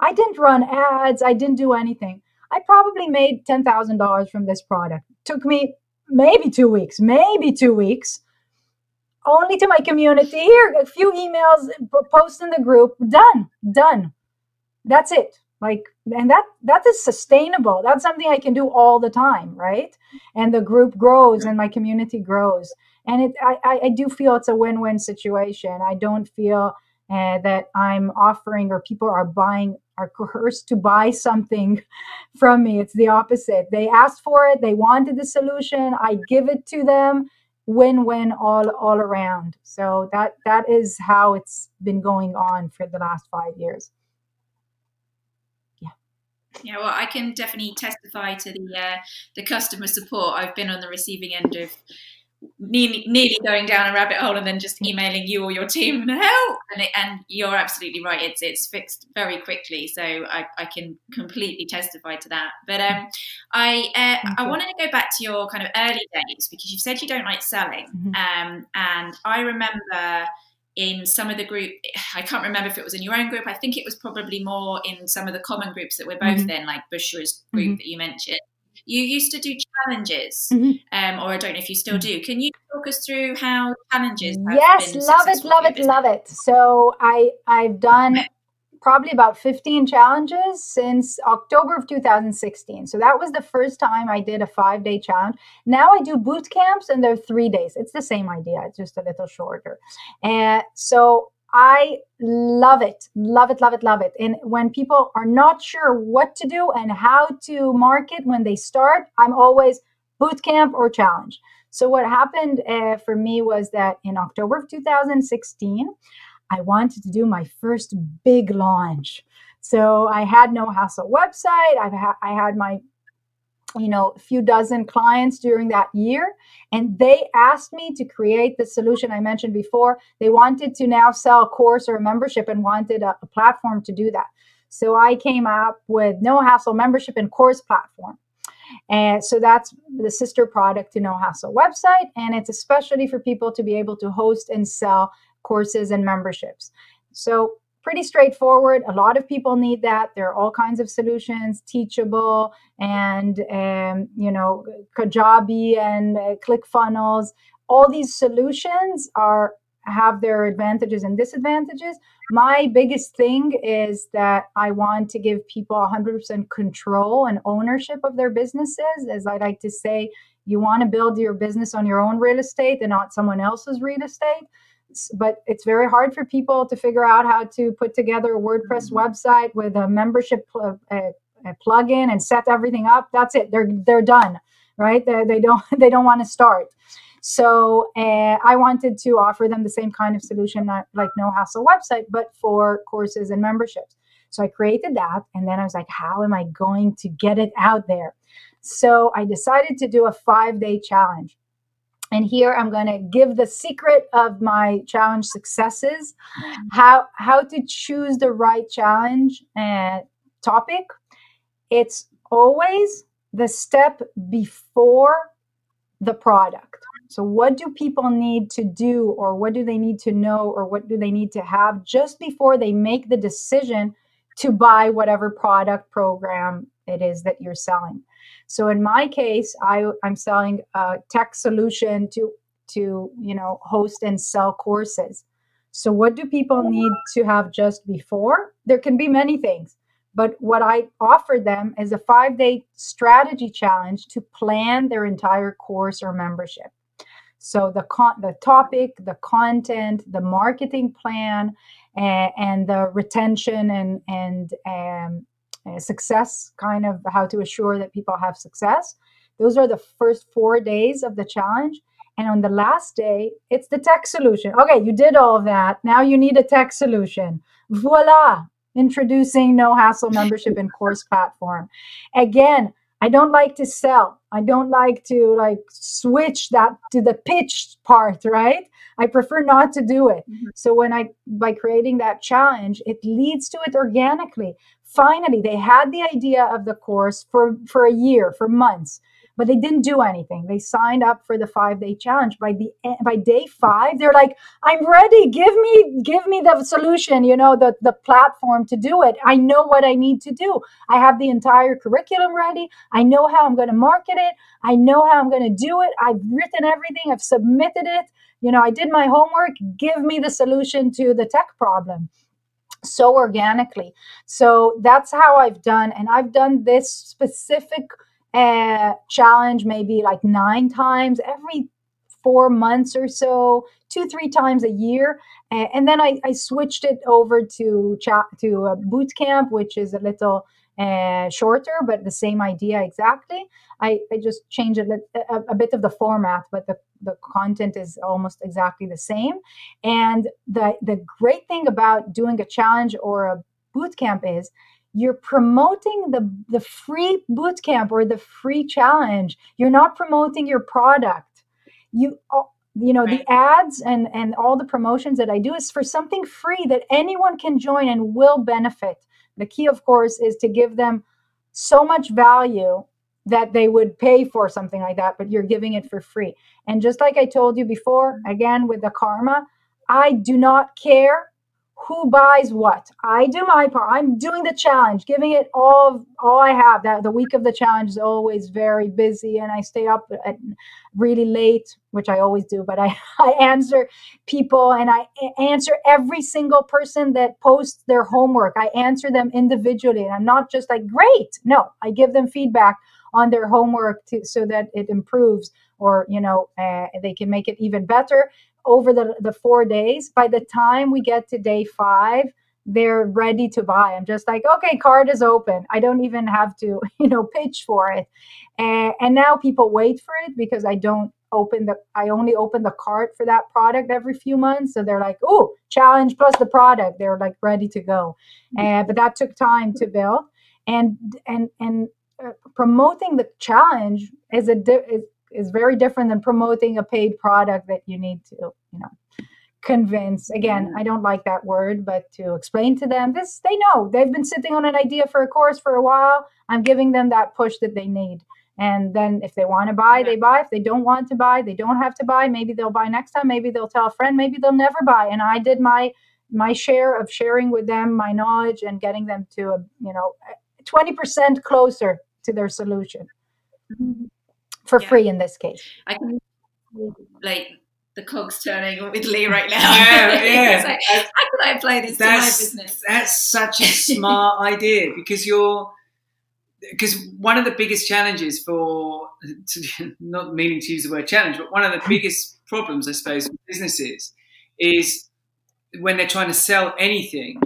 I didn't run ads, I didn't do anything. I probably made $10,000 from this product. Took me maybe two weeks, maybe two weeks, only to my community. Here, a few emails, post in the group, done, done. That's it. Like, and that that is sustainable. That's something I can do all the time, right? And the group grows and my community grows. And it, I, I do feel it's a win-win situation. I don't feel uh, that I'm offering or people are buying are coerced to buy something from me. It's the opposite. They asked for it, they wanted the solution, I give it to them, win-win all all around. So that that is how it's been going on for the last 5 years. Yeah. Well, I can definitely testify to the uh, the customer support. I've been on the receiving end of nearly, nearly going down a rabbit hole and then just emailing you or your team help and, it, and you're absolutely right it's it's fixed very quickly so I, I can completely testify to that but um, I uh, I wanted to go back to your kind of early days because you've said you don't like selling mm-hmm. um, and I remember in some of the group i can't remember if it was in your own group i think it was probably more in some of the common groups that we're both mm-hmm. in like bushra's group mm-hmm. that you mentioned you used to do challenges, mm-hmm. um, or I don't know if you still do. Can you talk us through how challenges? yes, love it, love it, love it. So I I've done probably about 15 challenges since October of 2016. So that was the first time I did a five day challenge. Now I do boot camps and they're three days. It's the same idea, it's just a little shorter. And so I love it, love it, love it, love it. And when people are not sure what to do and how to market when they start, I'm always boot camp or challenge. So what happened uh, for me was that in October of 2016, I wanted to do my first big launch. So I had no hassle website. I've ha- I had my you know few dozen clients during that year and they asked me to create the solution i mentioned before they wanted to now sell a course or a membership and wanted a, a platform to do that so i came up with no hassle membership and course platform and so that's the sister product to no hassle website and it's especially for people to be able to host and sell courses and memberships so pretty straightforward. A lot of people need that. There are all kinds of solutions, Teachable and um, you know Kajabi and uh, ClickFunnels. All these solutions are have their advantages and disadvantages. My biggest thing is that I want to give people 100% control and ownership of their businesses. As I like to say, you want to build your business on your own real estate and not someone else's real estate but it's very hard for people to figure out how to put together a WordPress mm-hmm. website with a membership pl- a, a plugin and set everything up. That's it. They're they're done, right? They, they don't they don't want to start. So uh, I wanted to offer them the same kind of solution, not like no hassle website, but for courses and memberships. So I created that, and then I was like, how am I going to get it out there? So I decided to do a five day challenge. And here I'm going to give the secret of my challenge successes, how how to choose the right challenge and topic. It's always the step before the product. So what do people need to do or what do they need to know or what do they need to have just before they make the decision to buy whatever product program it is that you're selling. So in my case, I, I'm selling a tech solution to to you know host and sell courses. So what do people need to have just before? There can be many things. But what I offer them is a five day strategy challenge to plan their entire course or membership. So the con- the topic, the content, the marketing plan, uh, and the retention and and um, success kind of how to assure that people have success. Those are the first four days of the challenge. And on the last day, it's the tech solution. Okay, you did all of that. Now you need a tech solution. Voila, introducing no hassle membership and course platform. Again, I don't like to sell. I don't like to like switch that to the pitch part, right? I prefer not to do it. Mm-hmm. So when I by creating that challenge, it leads to it organically. Finally, they had the idea of the course for for a year, for months but they didn't do anything. They signed up for the five day challenge. By the by day five, they're like, "I'm ready. Give me give me the solution. You know, the the platform to do it. I know what I need to do. I have the entire curriculum ready. I know how I'm going to market it. I know how I'm going to do it. I've written everything. I've submitted it. You know, I did my homework. Give me the solution to the tech problem." So organically. So that's how I've done. And I've done this specific uh, challenge maybe like nine times every four months or so, two, three times a year. Uh, and then I, I, switched it over to chat to a boot camp, which is a little uh, shorter, but the same idea exactly. I, I just changed a, a, a, bit of the format, but the, the content is almost exactly the same. And the, the great thing about doing a challenge or a boot camp is you're promoting the, the free bootcamp or the free challenge. You're not promoting your product. You uh, you know right. the ads and and all the promotions that I do is for something free that anyone can join and will benefit. The key of course is to give them so much value that they would pay for something like that, but you're giving it for free. And just like I told you before, again with the karma, I do not care who buys what. I do my part. I'm doing the challenge giving it all all i have. That the week of the challenge is always very busy and i stay up at really late which i always do but i i answer people and i answer every single person that posts their homework. I answer them individually and i'm not just like great. No i give them feedback on their homework to, so that it improves or you know uh, they can make it even better over the, the four days. By the time we get to day five, they're ready to buy. I'm just like, okay, card is open. I don't even have to, you know, pitch for it. And, and now people wait for it because I don't open the, I only open the cart for that product every few months. So they're like, oh, challenge plus the product. They're like ready to go. And, uh, but that took time to build. And, and, and, uh, promoting the challenge is a di- is, very different than promoting a paid product that you need to, you know, convince. Again, I don't like that word, but to explain to them this, they know they've been sitting on an idea for a course for a while. I'm giving them that push that they need. And then if they want to buy, they buy. If they don't want to buy, they don't have to buy. Maybe they'll buy next time. Maybe they'll tell a friend. Maybe they'll never buy. And I did my my share of sharing with them my knowledge and getting them to a you know 20% closer to their solution. Mm-hmm for yeah. free in this case. I can like the cogs turning with Lee right now. Yeah, yeah. like, how can I apply this that's, to my business? That's such a smart idea because you're because one of the biggest challenges for not meaning to use the word challenge, but one of the biggest problems I suppose with businesses is when they're trying to sell anything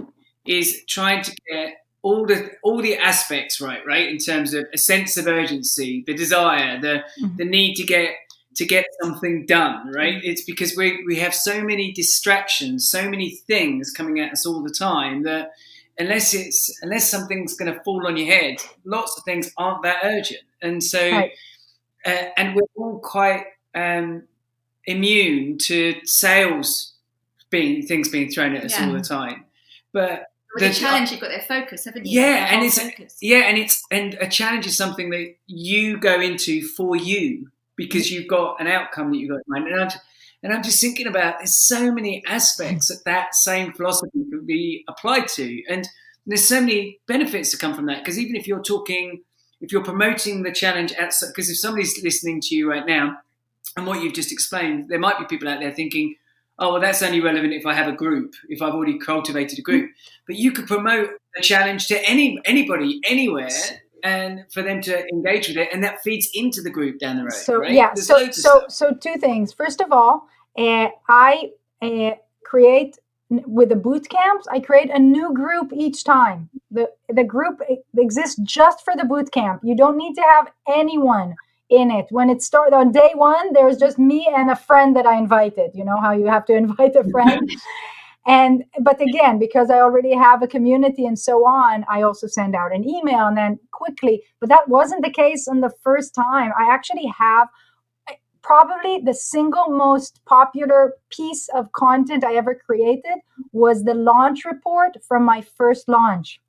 is trying to get all the all the aspects right right in terms of a sense of urgency the desire the mm-hmm. the need to get to get something done right mm-hmm. it's because we we have so many distractions so many things coming at us all the time that unless it's unless something's going to fall on your head lots of things aren't that urgent and so right. uh, and we're all quite um, immune to sales being things being thrown at us yeah. all the time but with the, a challenge, you've got their focus, haven't you? Yeah, and it's focus. yeah, and it's and a challenge is something that you go into for you because you've got an outcome that you've got in mind. And I'm just, and I'm just thinking about there's so many aspects that that same philosophy can be applied to, and there's so many benefits to come from that because even if you're talking, if you're promoting the challenge outside, because if somebody's listening to you right now and what you've just explained, there might be people out there thinking, oh, well, that's only relevant if I have a group, if I've already cultivated a group. But you could promote a challenge to any anybody, anywhere, and for them to engage with it, and that feeds into the group down the road. So right? yeah, so so so two things. First of all, uh, I uh, create with the boot camps. I create a new group each time. the The group exists just for the boot camp. You don't need to have anyone in it. When it started on day one, there's just me and a friend that I invited. You know how you have to invite a friend. and but again, because I already have a community and so on, I also send out an email and then quickly. But that wasn't the case on the first time. I actually have eh, probably the single most popular piece of content I ever created was the launch report from my first launch.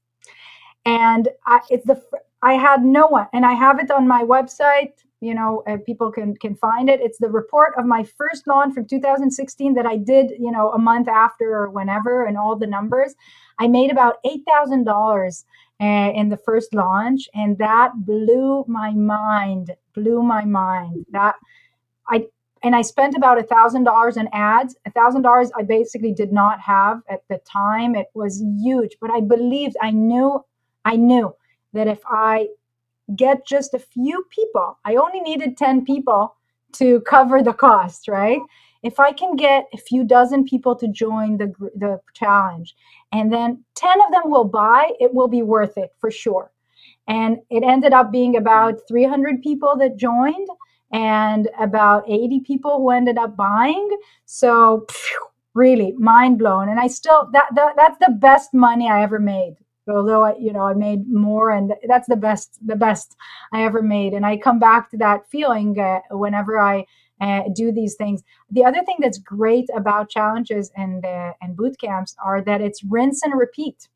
And I, it's the I had no one, and I have it on my website you know uh, people can can find it. It's the report of my first launch from 2016 that i did you know a month after or whenever and all the numbers. I made about $8000 uh, in the first launch and that blew my mind blew my mind. That i and i spent about a thousand dollars in ads. A thousand dollars i basically did not have at the time. It was huge but i believed i knew i knew that if i get just a few people. I only needed 10 people to cover the cost, right? If I can get a few dozen people to join the the challenge and then 10 of them will buy, it will be worth it for sure. And it ended up being about 300 people that joined and about 80 people who ended up buying. So phew, really mind blown and I still that, that that's the best money I ever made although I, you know I made more, and that's the best the best I ever made. And I come back to that feeling uh, whenever I uh, do these things. The other thing that's great about challenges and uh, and boot camps are that it's rinse and repeat.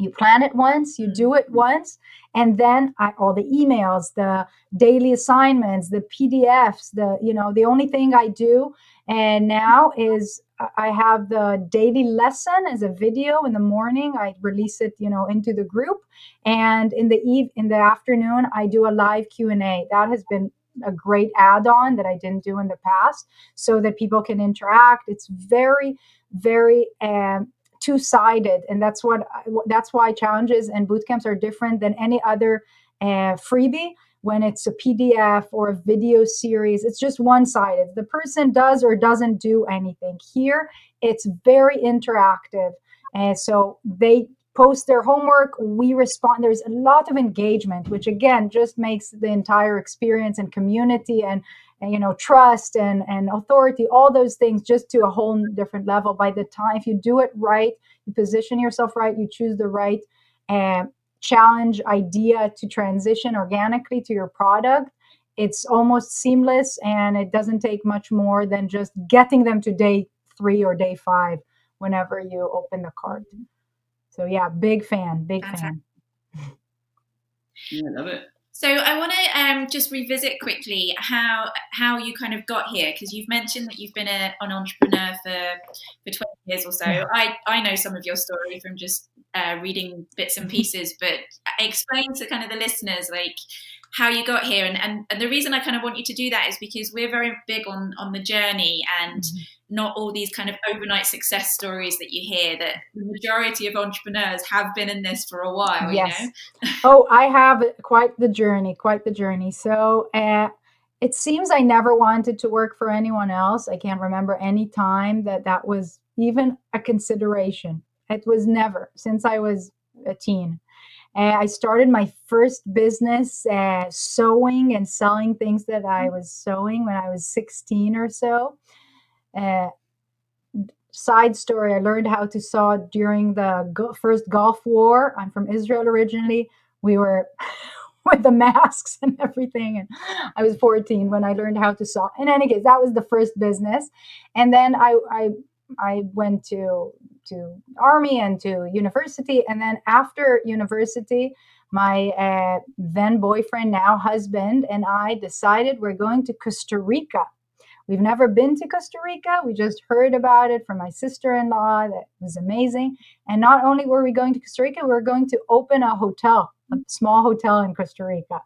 You plan it once, you do it once, and then I, all the emails, the daily assignments, the PDFs, the you know the only thing I do and now is I have the daily lesson as a video in the morning. I release it, you know, into the group, and in the eve in the afternoon, I do a live Q and A. That has been a great add-on that I didn't do in the past, so that people can interact. It's very, very um, two-sided, and that's what that's why challenges and bootcamps are different than any other uh, freebie when it's a PDF or a video series, it's just one sided. The person does or doesn't do anything. Here, it's very interactive. And so they post their homework, we respond. There's a lot of engagement, which again just makes the entire experience and community and, and you know trust and and authority all those things just to a whole different level by the time if you do it right you position yourself right you choose the right uh, challenge idea to transition organically to your product, it's almost seamless and it doesn't take much more than just getting them to day three or day five whenever you open the cart. So yeah, big fan, big That's fan. Yeah, love it. So I want to um, just revisit quickly how how you kind of got here because you've mentioned that you've been a, an entrepreneur for for 20 years or so. I I know some of your story from just uh, reading bits and pieces, but explain to kind of the listeners like how you got here and, and and the reason I kind of want you to do that is because we're very big on on the journey and mm-hmm. not all these kind of overnight success stories that you hear that the majority of entrepreneurs have been in this for a while yes. You know? oh I have quite the journey quite the journey so uh, it seems I never wanted to work for anyone else I can't remember any time that that was even a consideration it was never since I was a teen. Uh, I started my first business uh, sewing and selling things that I was sewing when I was 16 or so. Uh, side story I learned how to sew during the go- first Gulf War. I'm from Israel originally. We were with the masks and everything. And I was 14 when I learned how to sew. In any case, that was the first business. And then I, I I went to to army and to university, and then after university, my uh, then boyfriend, now husband, and I decided we're going to Costa Rica. We've never been to Costa Rica. We just heard about it from my sister in law. That was amazing. And not only were we going to Costa Rica, we were going to open a hotel, a small hotel in Costa Rica.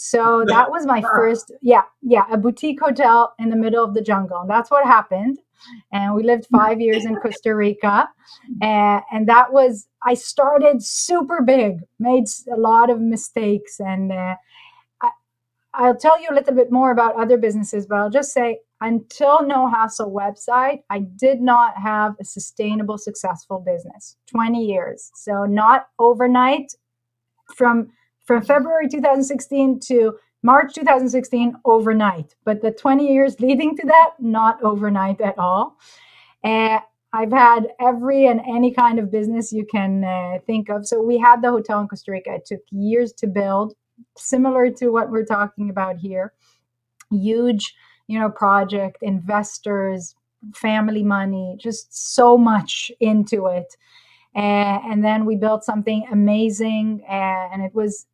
So that was my first, yeah, yeah, a boutique hotel in the middle of the jungle. And that's what happened. And we lived five years in Costa Rica. And, and that was, I started super big, made a lot of mistakes. And uh, I, I'll tell you a little bit more about other businesses, but I'll just say until No Hassle website, I did not have a sustainable, successful business. 20 years. So not overnight from from February 2016 to March 2016 overnight, but the 20 years leading to that, not overnight at all. Uh, I've had every and any kind of business you can uh, think of. So we had the hotel in Costa Rica. It took years to build, similar to what we're talking about here. Huge, you know, project, investors, family money, just so much into it. Uh, and then we built something amazing, uh, and it was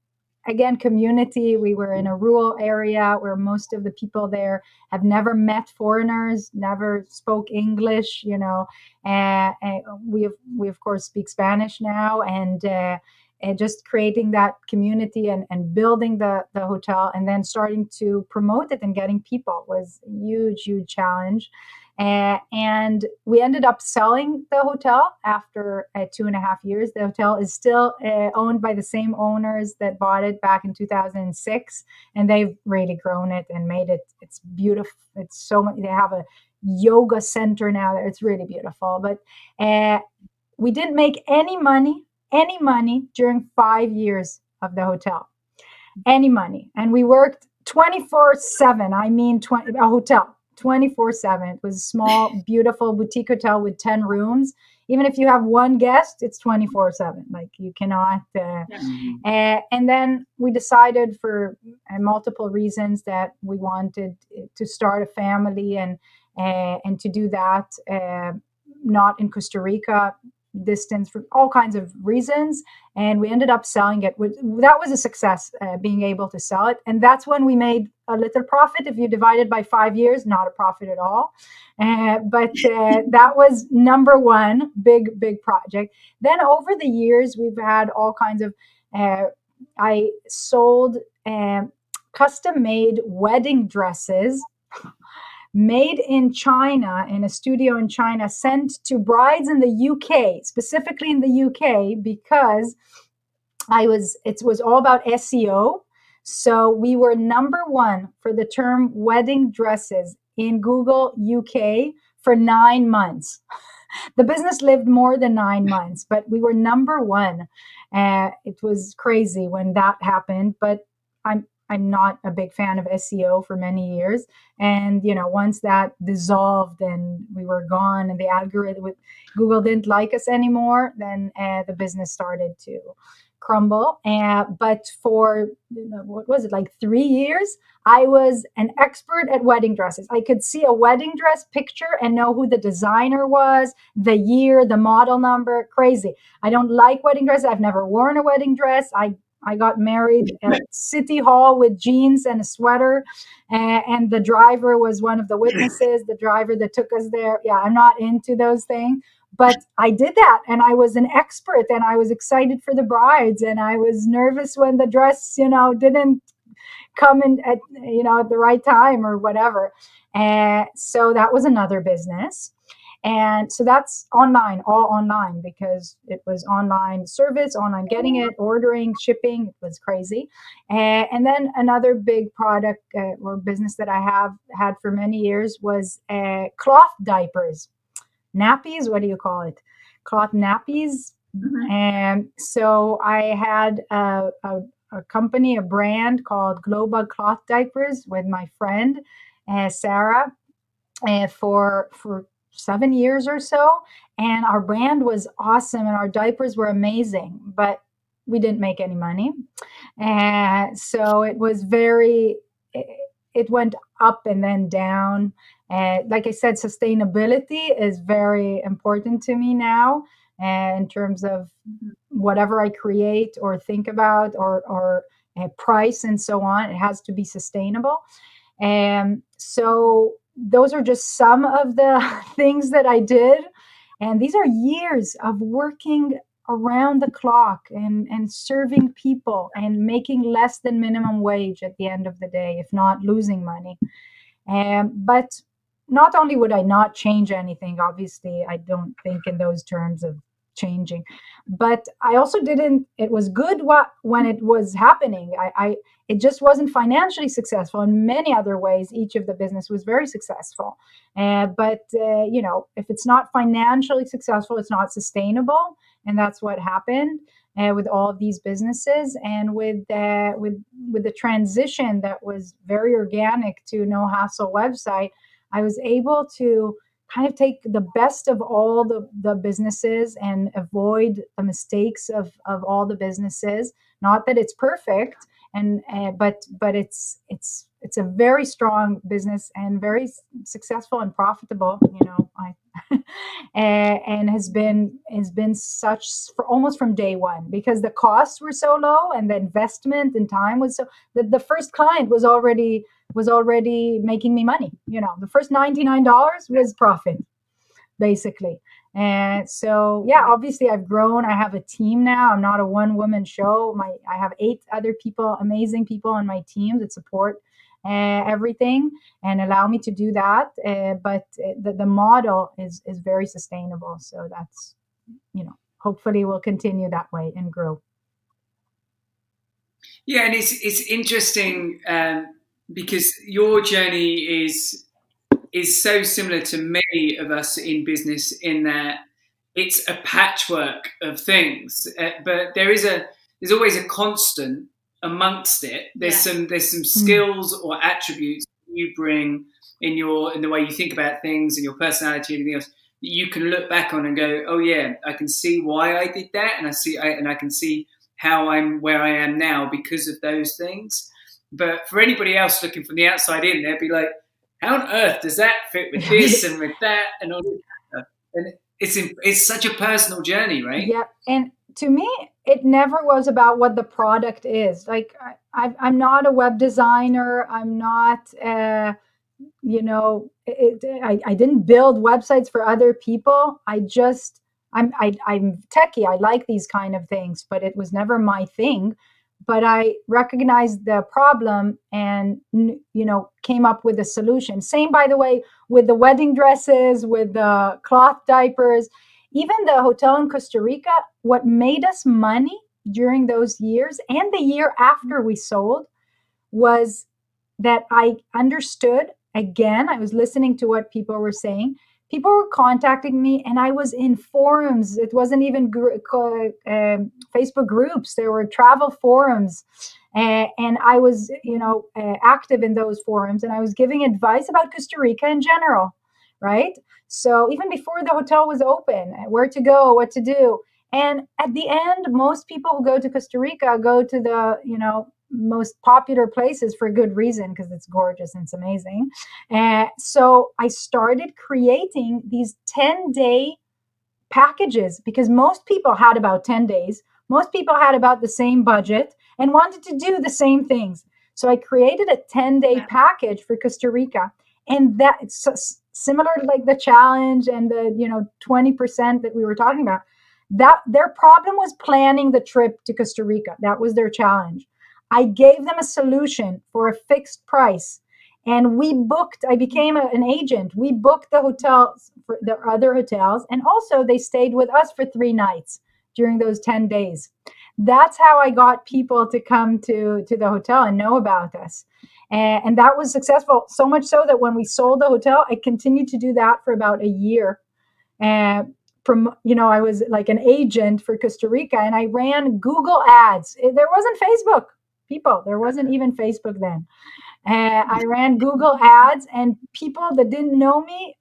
again community we were in a rural area where most of the people there have never met foreigners never spoke english you know and, and we have, we of course speak spanish now and uh, and just creating that community and, and building the, the hotel and then starting to promote it and getting people was huge huge challenge uh, and we ended up selling the hotel after uh, two and a half years. The hotel is still uh, owned by the same owners that bought it back in 2006, and they've really grown it and made it. It's beautiful. It's so much. They have a yoga center now. It's really beautiful. But we didn't make any money, any money during five years of the hotel, any money, and we worked 24 7 i mean 20, a hotel 24 7. It was a small, beautiful boutique hotel with 10 rooms. Even if you have one guest, it's 24 7. Like you cannot. Uh, uh, and then we decided for uh, multiple reasons that we wanted to start a family and, uh, and to do that uh, not in Costa Rica, distance for all kinds of reasons and we ended up selling it. That was a success uh, being able to sell it. And that's when we made a little profit. If you divide it by five years not a profit at all. Uh, but uh, that was number one big big project. Then over the years we've had all kinds of uh, i sold um, custom made wedding dresses made in China, in a studio in China, sent to brides in the UK, specifically in the UK, because I was it was all about SEO. So we were number one for the term wedding dresses in Google UK for nine months. the business lived more than nine months, but we were number one. Uh, it was crazy when that happened, but I'm I'm not a big fan of SEO for many years. And you know, once that dissolved and we were gone, and the algorithm with Google didn't like us anymore, then uh, the business started to crumble. Uh, but for you know, what was it like three years, I was an expert at wedding dresses. I could see a wedding dress picture and know who the designer was, the year, the model number. Crazy. I don't like wedding dresses. I've never worn a wedding dress. I I got married at City Hall with jeans and a sweater, and, and the driver was one of the witnesses. The driver that took us there. Yeah, I'm not into those things, but I did that, and I was an expert, and I was excited for the brides, and I was nervous when the dress, you know, didn't come in at you know at the right time or whatever. And so that was another business. And so that's online, all online, because it was online service, online getting it, ordering, shipping. It was crazy. And, and then another big product uh, or business that I have had for many years was uh, cloth diapers, nappies. What do you call it? Cloth nappies. Mm-hmm. And so I had a, a, a, company, a brand called Global Cloth Diapers with my friend uh, Sarah. Uh, for for seven years or so. And our brand was awesome and our diapers were amazing, but we didn't make any money. And so it was very, it went up and then down. And like I said, sustainability is very important to me now. And in terms of whatever I create or think about or, or eh, price and so on, it has to be sustainable. And so those are just some of the things that I did. And these are years of working around the clock and, and serving people and making less than minimum wage at the end of the day, if not losing money. Um, but not only would I not change anything, obviously, I don't think in those terms of changing, but I also didn't. It was good what when it was happening. I, I it just wasn't financially successful. In many other ways, each of the business was very successful. Uh, but uh, you know, if it's not financially successful, it's not sustainable, and that's what happened. Uh, with all of these businesses and with uh, with with the transition that was very organic to no hassle website I was able to kind of take the best of all the, the businesses and avoid the mistakes of, of all the businesses. Not that it's perfect, and uh, but but it's it's it's a very strong business and very successful and profitable. You know, I and has been has been such for almost from day one because the costs were so low and the investment and time was so that the first client was already was already making me money. You know, the first $99 was profit, basically. And so, yeah, obviously I've grown. I have a team now. I'm not a one woman show. My I have eight other people, amazing people on my team that support everything and allow me to do that. Uh, but uh, the, the model is is very sustainable. So that's you know, hopefully we'll continue that way and grow. Yeah, and it's it's interesting um, because your journey is is so similar to many of us in business in that it's a patchwork of things, uh, but there is a there's always a constant amongst it. There's yeah. some there's some hmm. skills mm. or attributes you bring in your in the way you think about things and your personality and everything else that you can look back on and go, oh yeah, I can see why I did that, and I see I, and I can see how I'm where I am now because of those things. But for anybody else looking from the outside in, they'd be like, how on earth does that fit with this and with that and all that? And it's it's such a personal journey, right? Yeah, and to me, it never was about what the product is. Like I, I'm not a web designer. I'm not, uh, you know, it, I, I didn't build websites for other people. I just I'm I, am i am techie. I like these kind of things, but it was never my thing but I recognized the problem and you know came up with a solution. Same, by the way, with the wedding dresses, with the cloth diapers, even the hotel in Costa Rica. What made us money during those years and the year after we sold was that I understood. Again, I was listening to what people were saying people were contacting me and i was in forums it wasn't even gr- uh, facebook groups there were travel forums uh, and i was you know uh, active in those forums and i was giving advice about costa rica in general right so even before the hotel was open where to go what to do and at the end most people who go to costa rica go to the you know most popular places for a good reason because it's gorgeous and it's amazing. Uh, so I started creating these 10 day packages because most people had about 10 days. Most people had about the same budget and wanted to do the same things. So I created a 10 day package for Costa Rica. And that it's similar to like the challenge and the, you know, 20% that we were talking about. That their problem was planning the trip to Costa Rica. That was their challenge. I gave them a solution for a fixed price. And we booked, I became a, an agent. We booked the hotels for the other hotels. And also, they stayed with us for three nights during those 10 days. That's how I got people to come to, to the hotel and know about us. And, and that was successful, so much so that when we sold the hotel, I continued to do that for about a year. And from you know i was like an agent for costa rica and i ran google ads there wasn't facebook people. There wasn't even Facebook then. Uh, I ran Google ads, and people that didn't know me,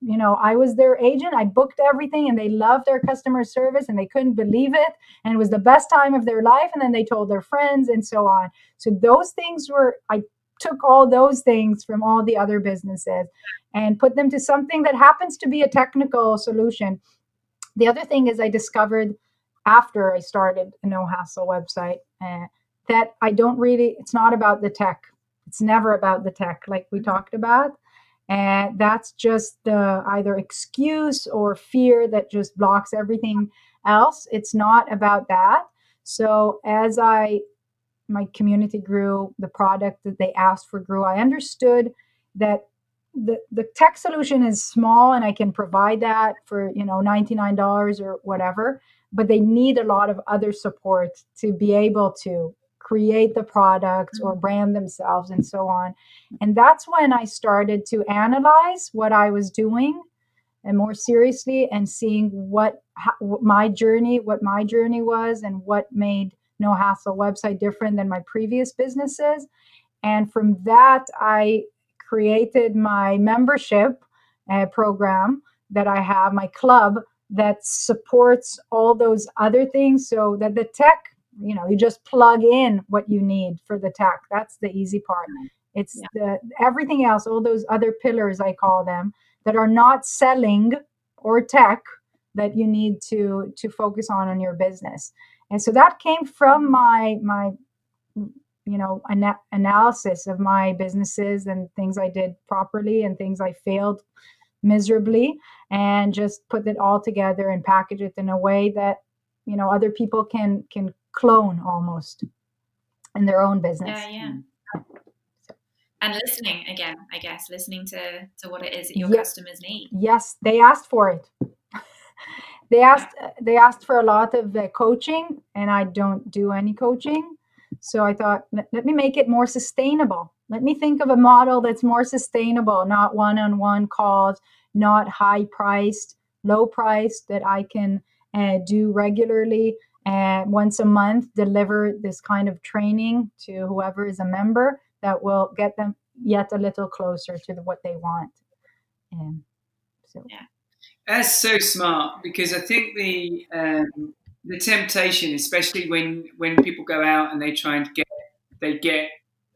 you know, I was their agent. I booked everything, and they loved their customer service, and they couldn't believe it, and it was the best time of their life. And then they told their friends, and so on. So those things were I took all those things from all the other businesses and put them to something that happens to be a technical solution. The other thing is I discovered after I started a no hassle website. Uh, that I don't really, it's not about the tech. It's never about the tech, like we talked about. and that's just the either excuse or fear that just blocks everything else it's not about that so as i my community grew the product that they asked for grew i understood that the, the tech solution is small and i can provide that for you know $99 or whatever but they need a lot of other support to be able to create the products or mm-hmm. brand themselves and so on. And that's when I started to analyze what I was doing and more seriously and seeing what, how, what my journey, what my journey was and what made No Hassle website different than my previous businesses. And from that, I created my membership uh, program that I have, my club that supports all those other things so that the tech you know you just plug in what you need for the tech that's the easy part it's yeah. the everything else all those other pillars i call them that are not selling or tech that you need to to focus on in your business and so that came from my my you know ana- analysis of my businesses and things i did properly and things i failed miserably and just put it all together and package it in a way that you know other people can can clone almost in their own business. Yeah, yeah. Mm. And listening again, I guess, listening to to what it is that your customers need. Yes, they asked for it. they asked they asked for a lot of uh, coaching, and I don't do any coaching. So I thought, let, let me make it more sustainable. Let me think of a model that's more sustainable, not one-on-one calls, not high priced, low priced that I can uh, do regularly and once a month deliver this kind of training to whoever is a member that will get them yet a little closer to the, what they want. And so, yeah. That's so smart because I think the um, the temptation, especially when when people go out and they try and get they get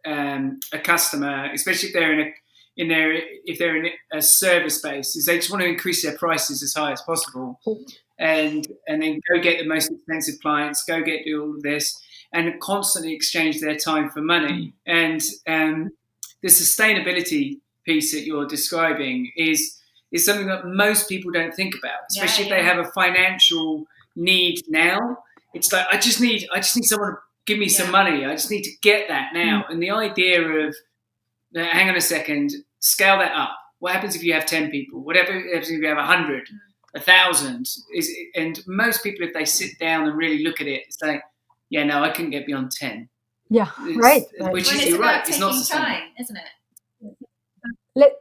um, a customer, especially if they're in a in their if they're in a service base, is they just want to increase their prices as high as possible and and then go get the most expensive clients, go get do all of this, and constantly exchange their time for money. And um, the sustainability piece that you're describing is is something that most people don't think about, especially yeah, yeah. if they have a financial need now. It's like I just need I just need someone to give me yeah. some money. I just need to get that now. Mm. And the idea of uh, hang on a second, scale that up. What happens if you have ten people? Whatever happens if you have a hundred? Mm a thousand is and most people if they sit down and really look at it it's like, yeah no i couldn't get beyond 10 yeah right, which is you're right it's not time isn't it Let,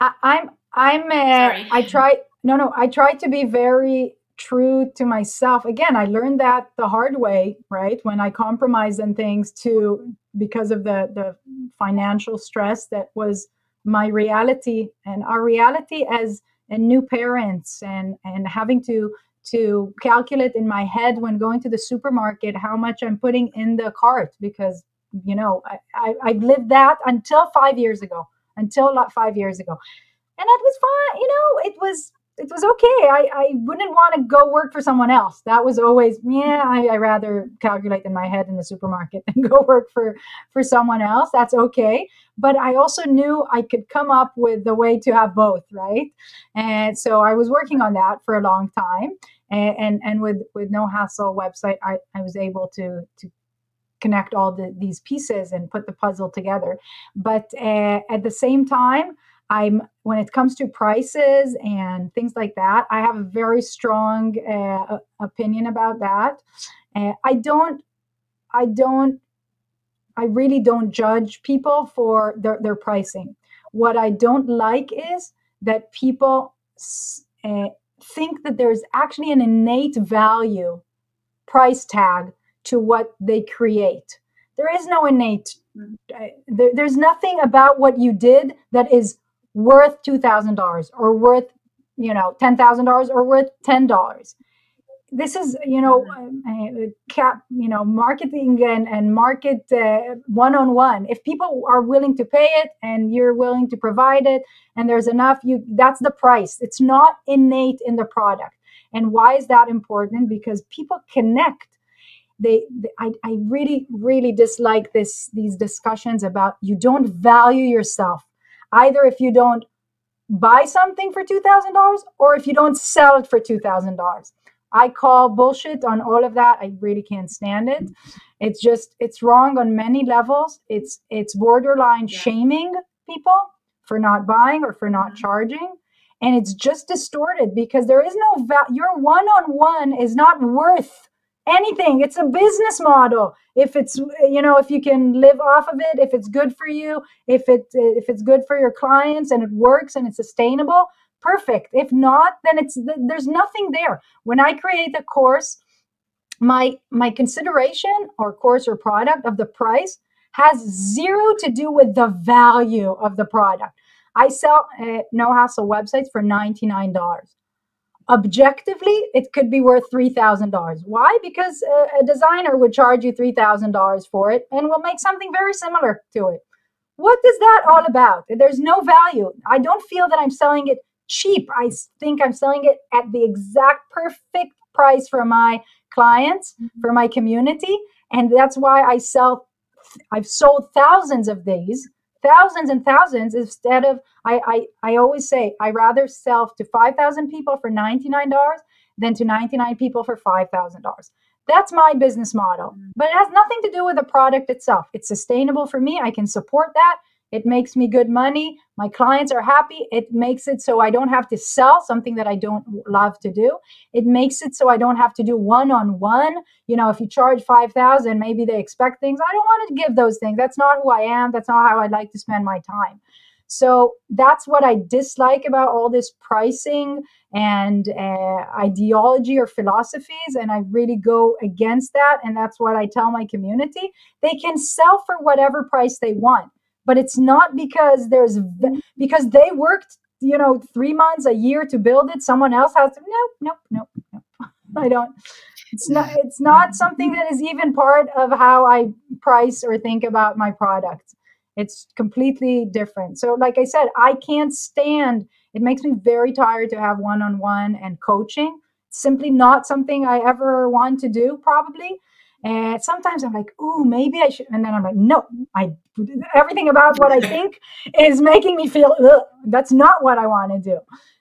I, i'm i'm uh, i try no no i try to be very true to myself. Again i learned that the hard way right? When i compromised on things to because of the the financial stress that was my reality. And our reality as and new parents and and having to to calculate in my head when going to the supermarket how much I'm putting in the cart because you know I, I I've lived that until five years ago until five years ago and that was fine you know it was it was okay. I, I wouldn't want to go work for someone else. That was always, yeah, I, I rather calculate in my head in the supermarket than go work for, for someone else. That's okay. But I also knew I could come up with the way to have both, right? And so I was working on that for a long time. And, and, and with, with No Hassle website, I, I was able to, to connect all the, these pieces and put the puzzle together. But uh, at the same time, I'm when it comes to prices and things like that, I have a very strong uh, opinion about that. Uh, I don't, I don't, I really don't judge people for their, their pricing. What I don't like is that people uh, think that there's actually an innate value price tag to what they create. There is no innate, uh, there, there's nothing about what you did that is worth $2,000 or worth, you know, $10,000 or worth $10. This is, you know, mm-hmm. uh, cap, you know, marketing and, and market one on one. If people are willing to pay it and you're willing to provide it and there's enough, you that's the price. It's not innate in the product. And why is that important? Because people connect they, they, I, I really really dislike this these discussions about you don't value yourself either if you don't buy something for $2,000 or if you don't sell it for $2,000. I call bullshit on all of that. I really can't stand it. It's just it's wrong on many levels. It's it's borderline yeah. shaming people for not buying or for not mm-hmm. charging. And it's just distorted because there is no value. Your one on one is not worth anything. It's a business model. If it's you know if you can live off of it, if it's good for you, if it if it's good for your clients and it works and it's sustainable, perfect. If not, then it's there's nothing there. When I create a course, my my consideration or course or product of the price has zero to do with the value of the product. I sell uh, no hassle websites for $99 objectively it could be worth $3000 why? Because a, a, designer would charge you $3000 for it and will make something very similar to it. What is that all about? There's no value. I don't feel that i'm selling it cheap. I think i'm selling it at the exact perfect price for my clients mm-hmm. for my community and that's why i sell i've sold thousands of these thousands and thousands instead of I, I I always say I rather sell to 5,000 people for $99 than to 99 people for $5,000. That's my business model. Mm. But it has nothing to do with the product itself. It's sustainable for me. I can support that. It makes me good money. My clients are happy. It makes it so I don't have to sell something that I don't love to do. It makes it so I don't have to do one on one. You know, if you charge 5000 maybe they expect things. I don't want to give those things. That's not who I am. That's not how I'd like to spend my time. So that's what I dislike about all this pricing and uh, ideology or philosophies. And I really go against that. And that's what I tell my community. They can sell for whatever price they want but it's not because there's mm-hmm. because they worked you know three months a year to build it. Someone else has to nope nope nope nope. I don't it's not it's not something that is even part of how i price or think about my product. It's completely different. So like i said i can't stand it makes me very tired to have one-on-one and coaching. Simply not something i ever want to do probably and sometimes I'm like, oh, maybe I should. And then I'm like, no, I everything about what I think is making me feel that's not what I want to do.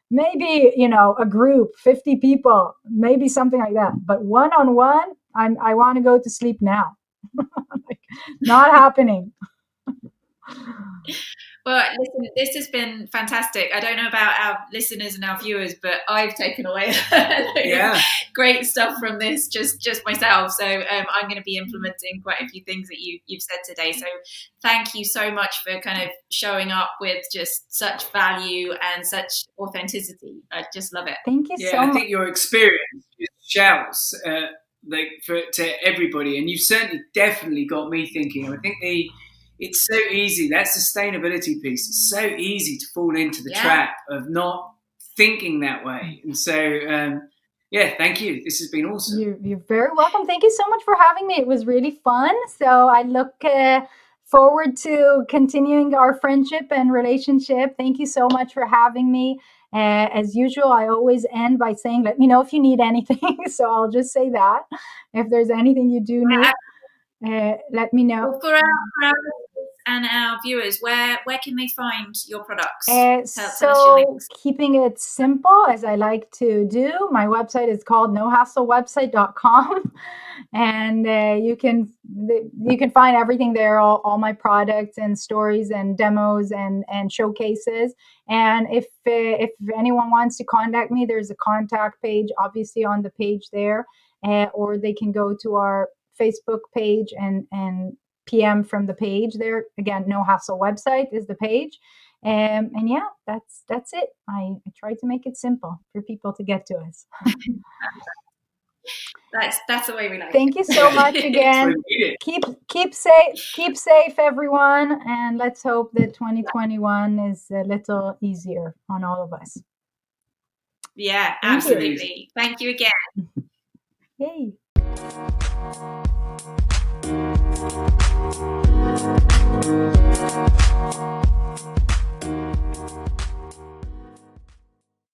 Maybe, you know, a group, 50 people, maybe something like that. But one on one, I'm I want to go to sleep now. like, not happening. Well, listen, this has been fantastic. I don't know about our listeners and our viewers, but I've taken away yeah. great stuff from this just just myself. So um, I'm going to be implementing quite a few things that you you've said today. So thank you so much for kind of showing up with just such value and such authenticity. I just love it. Thank you yeah, so I much. think your experience shouts uh, like for to everybody, and you've certainly definitely got me thinking. I think the it's so easy. That sustainability piece is so easy to fall into the yeah. trap of not thinking that way. And so, um, yeah, thank you. This has been awesome. You're, you're, very welcome. Thank you so much for having me. It was really fun. So I look uh, forward to continuing our friendship and relationship. Thank you so much for having me. Uh, as usual, I always end by saying, let me know if you need anything. so I'll just say that. If there's anything you do need, uh, let me know. Well, for, our, for our and our viewers, where where can they find your products? Uh, so keeping it simple, as I like to do, my website is called nohasslewebsite.com, and uh, you can you can find everything there, all, all my products and stories and demos and and showcases. And if uh, if anyone wants to contact me, there's a contact page, obviously on the page there, uh, or they can go to our Facebook page and and PM from the page there. Again, no hassle website is the page. Um, and yeah, that's that's it. I, I try to make it simple for people to get to us. that's that's the way we like. Thank it. you so much again. keep keep safe, keep safe, everyone, and let's hope that 2021 is a little easier on all of us. Yeah, absolutely. Thank you, Thank you again. Yay. Thank you.